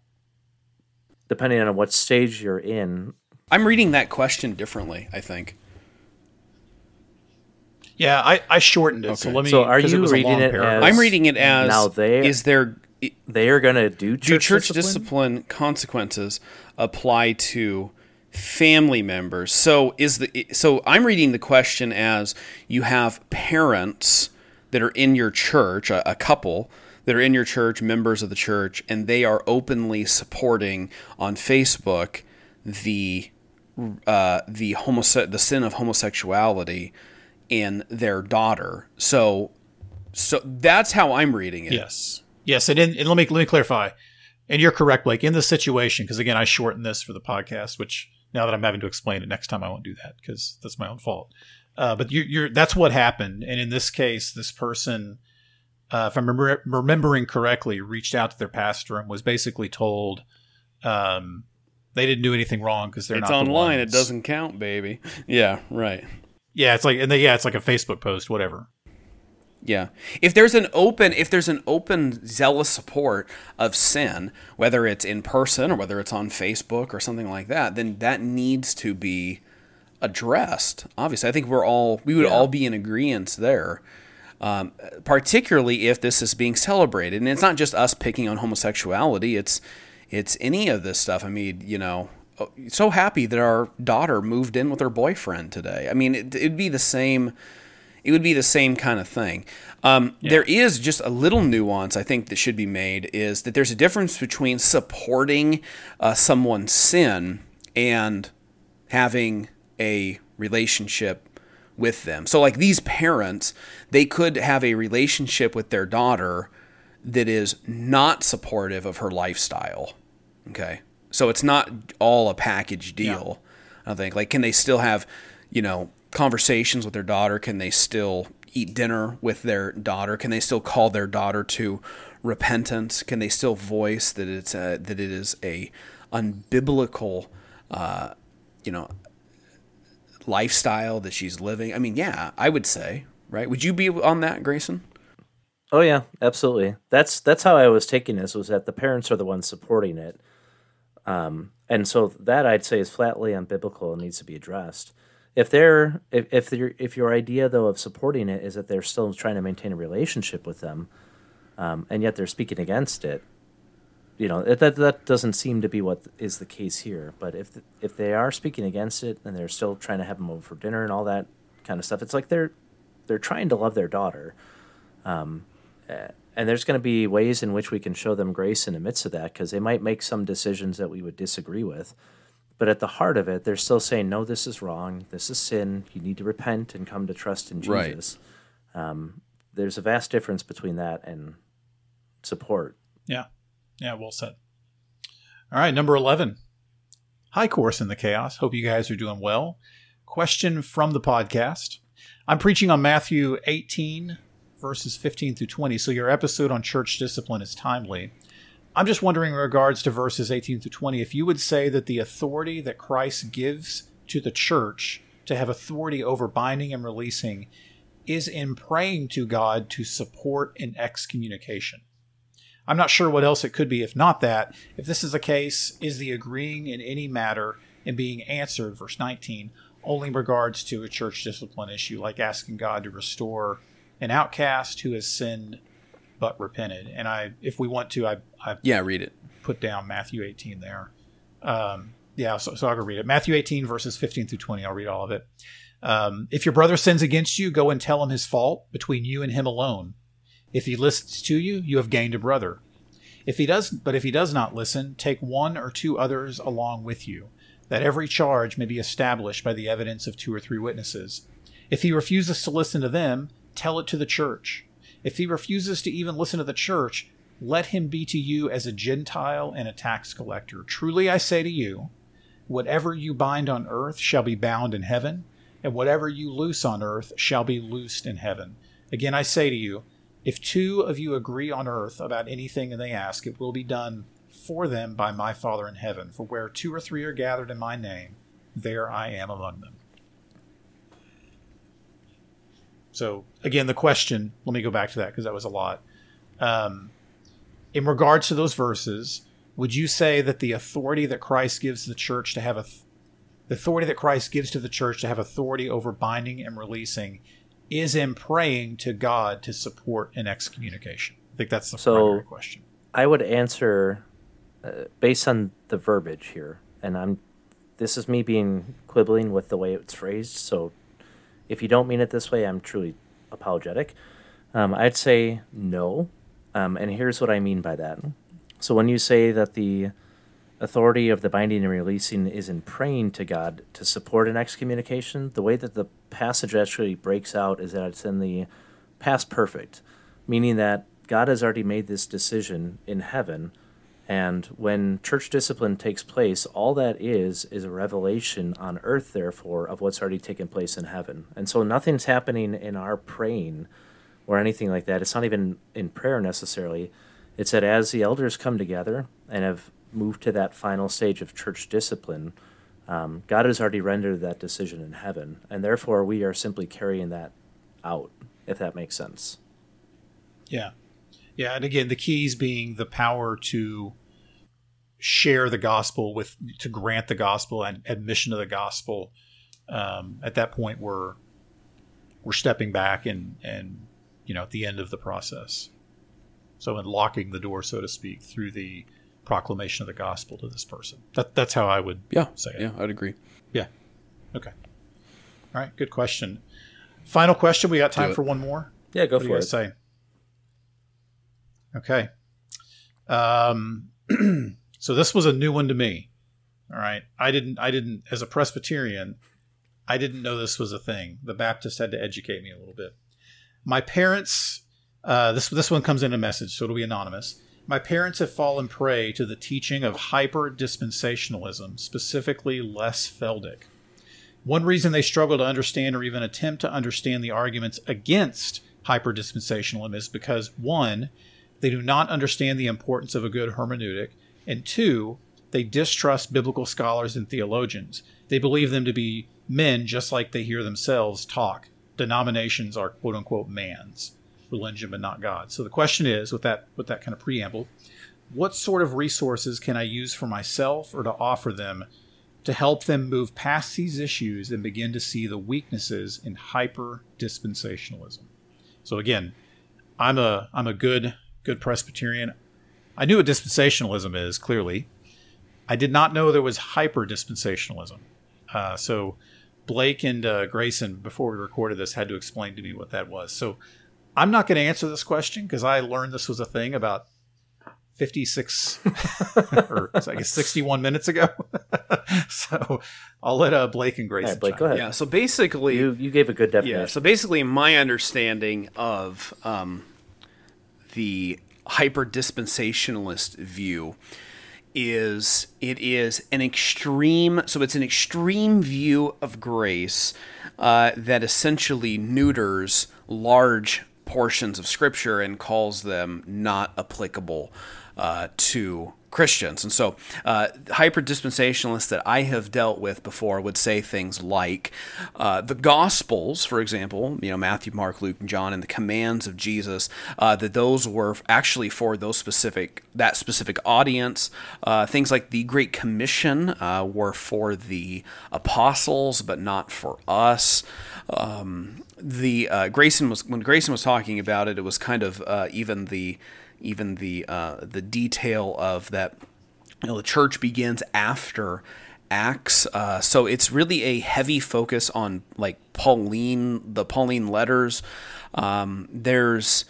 C: depending on what stage you're in,
B: I'm reading that question differently, I think.
A: Yeah, I, I shortened it. So let me.
C: So are
A: 'cause
C: you
A: was
C: reading it
A: paragraph.
C: as-
B: I'm reading it as
C: Now they-
B: is there
C: they are going to do church,
B: do church
C: discipline?
B: discipline consequences apply to family members so is the so i'm reading the question as you have parents that are in your church a, a couple that are in your church members of the church and they are openly supporting on facebook the uh, the homose- the sin of homosexuality in their daughter so so that's how i'm reading it
A: Yes. Yes, and, in, and let me let me clarify. And you're correct, Blake. In the situation, because again, I shortened this for the podcast, which now that I'm having to explain it next time, I won't do that because that's my own fault. Uh, but you, you're that's what happened, and in this case, this person, uh, if I'm remember, remembering correctly, reached out to their pastor and was basically told um, they didn't do anything wrong because they're
B: it's
A: not the
B: online. It doesn't count, baby. Yeah, right.
A: Yeah, it's like and they, yeah, it's like a Facebook post, whatever.
B: Yeah. If there's an open if there's an open zealous support of sin, whether it's in person or whether it's on Facebook or something like that, then that needs to be addressed. Obviously, I think we're all we would
C: Yeah.
B: all be in agreement there. Um, particularly if this is being celebrated, and it's not just us picking on homosexuality. It's it's any of this stuff. I mean, you know, so happy that our daughter moved in with her boyfriend today. I mean, it, it'd be the same it would be the same kind of thing. Um, There is just a little nuance I think that should be made is that there's a difference between supporting uh, someone's sin and having a relationship with them. So, like these parents, they could have a relationship with their daughter that is not supportive of her lifestyle. Okay. So it's not all a package deal. I think. Like, can they still have, you know, conversations with their daughter? Can they still eat dinner with their daughter? Can they still call their daughter to repentance? Can they still voice that it's a, that it is a unbiblical, uh, you know, lifestyle that she's living? I mean, yeah, I would say, right? Would you be on that, Grayson?
C: Oh yeah, absolutely. That's that's how I was taking this was that the parents are the ones supporting it, um, and so that I'd say is flatly unbiblical and needs to be addressed. If they're if if your if your idea though of supporting it is that they're still trying to maintain a relationship with them, um, and yet they're speaking against it, you know that that doesn't seem to be what is the case here. But if if they are speaking against it and they're still trying to have them over for dinner and all that kind of stuff, it's like they're they're trying to love their daughter and there's going to be ways in which we can show them grace in the midst of that because they might make some decisions that we would disagree with but at the heart of it they're still saying no this is wrong this is sin you need to repent and come to trust in
B: Right.
C: jesus um, there's a vast difference between that and support
A: Yeah. Yeah, well said. All right, number 11. Hi, Chorus in the Chaos. Hope you guys are doing well. Question from the podcast I'm preaching on Matthew 18, verses 15 through 20. So your episode on church discipline is timely. I'm just wondering, in regards to verses 18 through 20, if you would say that the authority that Christ gives to the church to have authority over binding and releasing is in praying to God to support an excommunication. I'm not sure what else it could be if not that. If this is the case, is the agreeing in any matter and being answered, verse 19, only in regards to a church discipline issue, like asking God to restore an outcast who has sinned but repented. And I, if we want to, I, I
B: yeah, read it.
A: Put down Matthew 18 there. Um, yeah, so, so I'll go read it. Matthew 18 verses 15 through 20. I'll read all of it. Um, if your brother sins against you, go and tell him his fault between you and him alone. If he listens to you, you have gained a brother. If he does, but if he does not listen, take one or two others along with you, that every charge may be established by the evidence of two or three witnesses. If he refuses to listen to them, tell it to the church. If he refuses to even listen to the church, let him be to you as a Gentile and a tax collector. Truly I say to you, whatever you bind on earth shall be bound in heaven, and whatever you loose on earth shall be loosed in heaven. Again, I say to you, if two of you agree on earth about anything and they ask, it will be done for them by my Father in heaven. For where two or three are gathered in my name, there I am among them. So, again, the question, let me go back to that because that was a lot. Um, in regards to those verses, would you say that the authority that Christ gives the church to have a the authority that Christ gives to the church to have authority over binding and releasing is in praying to God to support an excommunication? I think that's the so primary question.
C: I would answer uh, based on the verbiage here, and I'm this is me being quibbling with the way it's phrased. So if you don't mean it this way, I'm truly apologetic. Um, I'd say no, um, and here's what I mean by that. So when you say that the authority of the binding and releasing is in praying to God to support an excommunication, the way that the passage actually breaks out is that it's in the past perfect, meaning that God has already made this decision in heaven. And when church discipline takes place, all that is is a revelation on earth, therefore, of what's already taken place in heaven. And so nothing's happening in our praying or anything like that. It's not even in prayer necessarily. It's that as the elders come together and have moved to that final stage of church discipline, um, God has already rendered that decision in heaven, and therefore we are simply carrying that out, if that makes sense.
A: Yeah. Yeah. And again, the keys being the power to share the gospel with, to grant the gospel and admission of the gospel. Um, at that point, we're, we're stepping back and, and, you know, at the end of the process. So, unlocking the door, so to speak, through the proclamation of the gospel to this person. That, that's how I would
B: yeah,
A: say it.
B: Yeah, I'd agree.
A: Yeah. Okay. All right. Good question. Final question. We got time for one more.
C: Yeah, go what for it.
A: Say. Okay. Um, so this was a new one to me. All right. I didn't. I didn't. As a Presbyterian, I didn't know this was a thing. The Baptist had to educate me a little bit. My parents uh, this this one comes in a message, so it'll be anonymous. My parents have fallen prey to the teaching of hyper dispensationalism, specifically Les Feldick. One reason they struggle to understand or even attempt to understand the arguments against hyper dispensationalism is because one, they do not understand the importance of a good hermeneutic, and two, they distrust biblical scholars and theologians. They believe them to be men just like they hear themselves talk. Denominations are quote unquote mans religion but not God. So the question is, with that with that kind of preamble, what sort of resources can I use for myself or to offer them to help them move past these issues and begin to see the weaknesses in hyper dispensationalism? So again, I'm a I'm a good good Presbyterian. I knew what dispensationalism is clearly. I did not know there was hyper dispensationalism. Uh, so Blake and uh, Grayson, before we recorded this, had to explain to me what that was. So I'm not going to answer this question because I learned this was a thing about 56 or I guess 61 minutes ago. so I'll let uh, Blake and Grayson.
C: Right, Blake, go ahead.
B: Yeah. So basically,
C: you you gave a good definition.
B: Yeah. So basically, my understanding of um, the hyper dispensationalist view is it is an extreme so it's an extreme view of grace uh, that essentially neuters large portions of scripture and calls them not applicable uh, to Christians. And so, uh, hyper dispensationalists that I have dealt with before would say things like uh, the Gospels, for example, you know, Matthew, Mark, Luke, and John, and the commands of Jesus, uh, that those were actually for those specific, that specific audience. Uh, things like the Great Commission uh, were for the apostles, but not for us. Um, the uh, Grayson was when Grayson was talking about it, it was kind of even the even the uh, the detail of that. You know, the church begins after Acts, uh, so it's really a heavy focus on like Pauline, the Pauline letters. Um, there's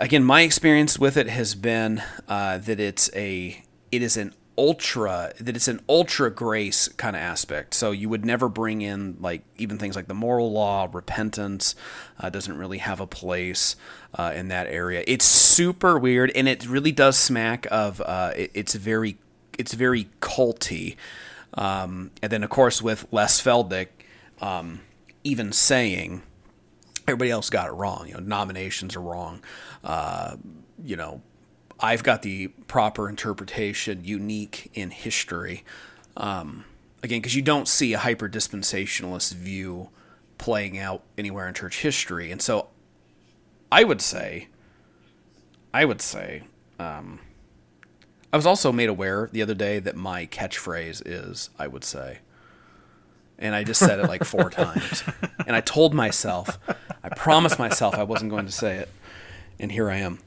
B: again, my experience with it has been uh, that it's a it is an ultra that it's an ultra grace kind of aspect. So you would never bring in like even things like the moral law repentance uh, doesn't really have a place uh, in that area. It's super weird and it really does smack of uh, it, it's very it's very culty. Um, and then of course with les feldick um, even saying everybody else got it wrong you know nominations are wrong uh, you know I've got the proper interpretation, unique in history. Um, again, because you don't see a hyper dispensationalist view playing out anywhere in church history, and so I would say, I would say, um, I was also made aware the other day that my catchphrase is "I would say," and I just said it like four times, and I told myself, I promised myself I wasn't going to say it, and here I am.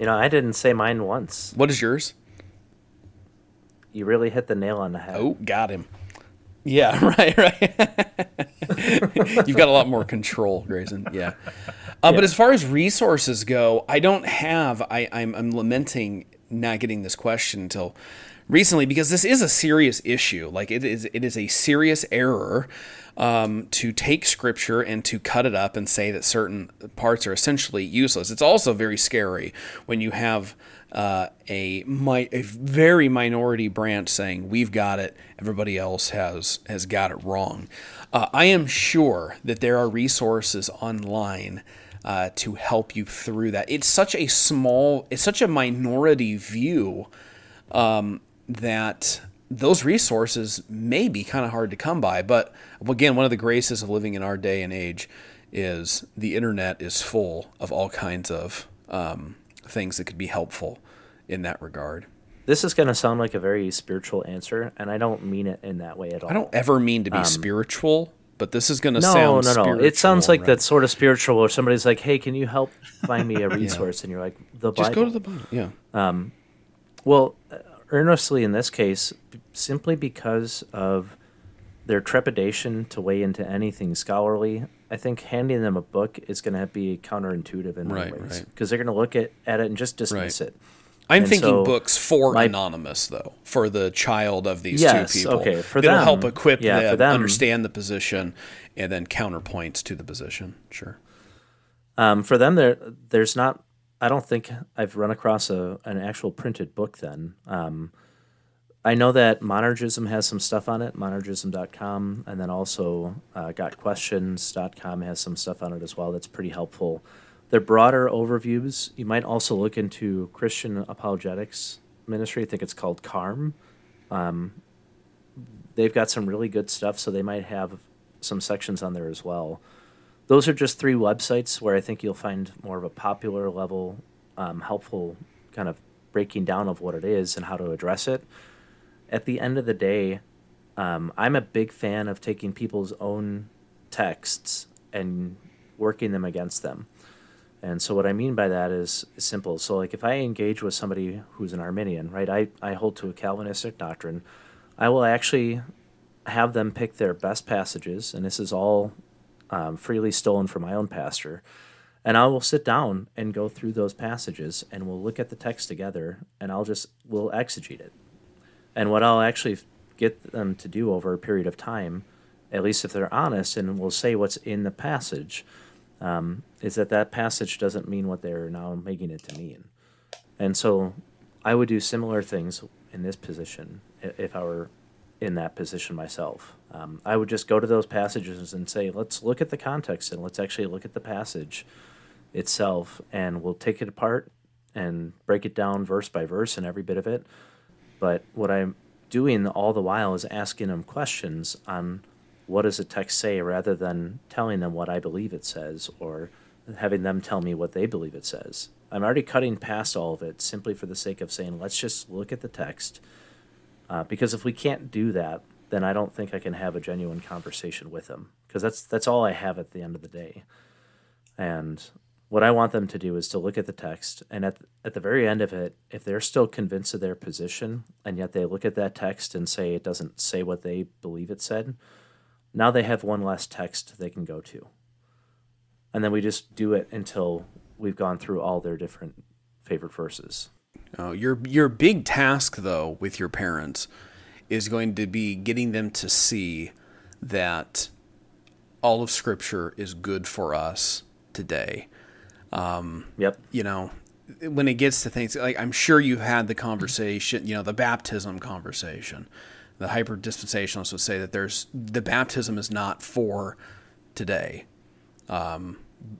C: You know, I didn't say mine once.
B: What is yours?
C: You really hit the nail on the head.
B: Oh, got him. Yeah, right, right. You've got a lot more control, Grayson. Yeah. Uh, yeah. But as far as resources go, I don't have. I, I'm, I'm lamenting not getting this question until recently because this is a serious issue. Like it is, it is a serious error um, to take scripture and to cut it up and say that certain parts are essentially useless. It's also very scary when you have uh, a a very minority branch saying we've got it, everybody else has has got it wrong. Uh, I am sure that there are resources online. Uh, to help you through that, it's such a small, it's such a minority view um, that those resources may be kind of hard to come by. But again, one of the graces of living in our day and age is the internet is full of all kinds of um, things that could be helpful in that regard.
C: This is going to sound like a very spiritual answer, and I don't mean it in that way at all.
B: I don't ever mean to be um, spiritual, but this is going to no, sound no, no, no.
C: It sounds like right? that sort of spiritual, where somebody's like, "Hey, can you help find me a resource?" yeah. And you're like, "The Bible."
B: Just go to the Bible. Yeah. Um,
C: well, earnestly in this case simply because of their trepidation to weigh into anything scholarly. I think handing them a book is going to be counterintuitive in many right, ways because right. they're going to look at, at it and just dismiss right. it.
B: I'm and thinking so books for my, anonymous though, for the child of these yes, two people. Okay, for It'll them, help equip yeah, them, them, understand the position, and then counterpoints to the position. Sure.
C: Um, for them, there there's not I don't think I've run across a an actual printed book then. Um, I know that Monergism has some stuff on it, monergism.com, and then also uh, gotquestions.com has some stuff on it as well that's pretty helpful. They're broader overviews. You might also look into Christian Apologetics Ministry. I think it's called CARM. Um, they've got some really good stuff, so they might have some sections on there as well those are just three websites where I think you'll find more of a popular level, um, helpful kind of breaking down of what it is and how to address it. At the end of the day, um, I'm a big fan of taking people's own texts and working them against them. And so what I mean by that is, simple. So like if I engage with somebody who's an Arminian, right? I, I hold to a Calvinistic doctrine. I will actually have them pick their best passages, and this is all um, freely stolen from my own pastor. And I will sit down and go through those passages and we'll look at the text together and I'll just, we'll exegete it. And what I'll actually get them to do over a period of time, at least if they're honest and will say what's in the passage, um, is that that passage doesn't mean what they're now making it to mean. And so I would do similar things in this position if I were in that position myself. Um, I would just go to those passages and say, let's look at the context and let's actually look at the passage itself, and we'll take it apart and break it down verse by verse and every bit of it. But what I'm doing all the while is asking them questions on what does the text say rather than telling them what I believe it says or having them tell me what they believe it says. I'm already cutting past all of it simply for the sake of saying, let's just look at the text. Uh, because if we can't do that, then I don't think I can have a genuine conversation with them because that's that's all I have at the end of the day. And what I want them to do is to look at the text and at at the very end of it, if they're still convinced of their position and yet they look at that text and say it doesn't say what they believe it said, now they have one less text they can go to. And then we just do it until we've gone through all their different favorite verses.
B: Oh, your your big task though with your parents is going to be getting them to see that all of Scripture is good for us today.
C: Um, yep.
B: You know, when it gets to things like I'm sure you've had the conversation, you know, the baptism conversation. The hyper dispensationalists would say that there's the baptism is not for today. Um,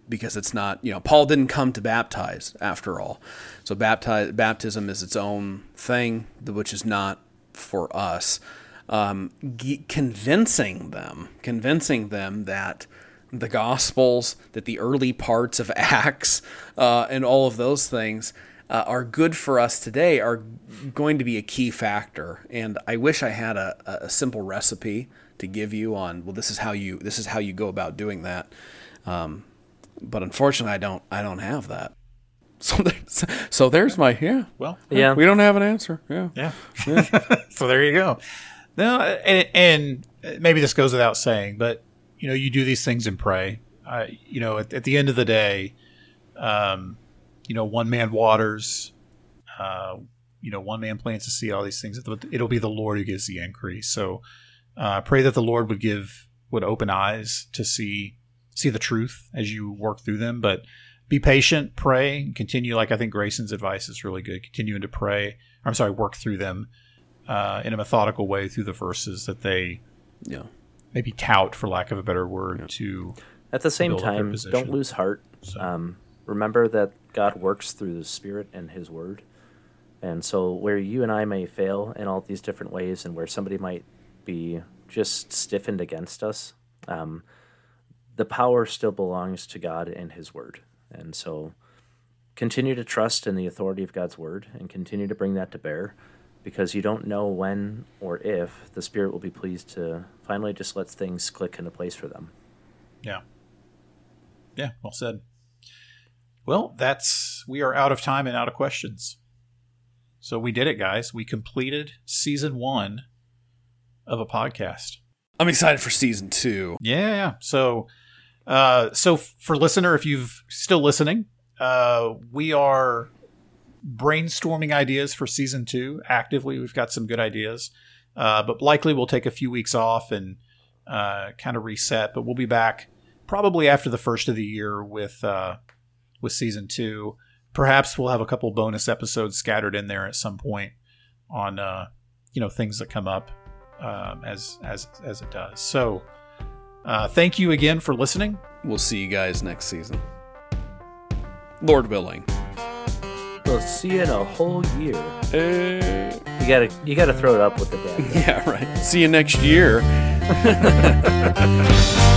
B: because it's not, you know, Paul didn't come to baptize after all. So baptize, baptism is its own thing, which is not for us. Um, g- convincing them, convincing them that the Gospels, that the early parts of Acts, uh, and all of those things uh, are good for us today are going to be a key factor. And I wish I had a, a simple recipe to give you on well, this is how you this is how you go about doing that. Um, but unfortunately, I don't I don't have that. So there's, so there's my yeah.
A: Well,
C: yeah,
B: we don't have an answer. Yeah,
A: yeah. so there you go. No, and, and maybe this goes without saying, but you know, you do these things and pray. Uh, you know, at, at, the end of the day, um, you know, one man waters. Uh, you know, one man plants to see all these things. It'll be the Lord who gives the increase. So, uh, pray that the Lord would give would open eyes to see see the truth as you work through them, but be patient, pray, continue. Like I think Grayson's advice is really good. Continuing to pray. I'm sorry, work through them uh, in a methodical way through the verses that they,
B: yeah,
A: maybe tout, for lack of a better word, yeah. to.
C: At the same time, don't lose heart. So. Um, remember that God works through the Spirit and His Word, and so where you and I may fail in all these different ways, and where somebody might be just stiffened against us, um, the power still belongs to God and His Word. And so continue to trust in the authority of God's word and continue to bring that to bear because you don't know when or if the Spirit will be pleased to finally just let things click into place for them.
A: Yeah. Yeah, well said. Well, that's we are out of time and out of questions. So we did it, guys. We completed season one of a podcast.
B: I'm excited for season two.
A: Yeah, yeah. So uh, so for listener, if you've still listening, uh, we are brainstorming ideas for season two actively. We've got some good ideas, uh, but likely we'll take a few weeks off and uh, kind of reset. But we'll be back probably after the first of the year with uh, with season two. Perhaps we'll have a couple bonus episodes scattered in there at some point on you know things that come up um, as as as it does. So. Uh, thank you again for listening.
B: We'll see you guys next season. Lord willing.
C: We'll see you in a whole year. Uh, you gotta you gotta throw it up with the dad.
B: yeah, right. See you next year.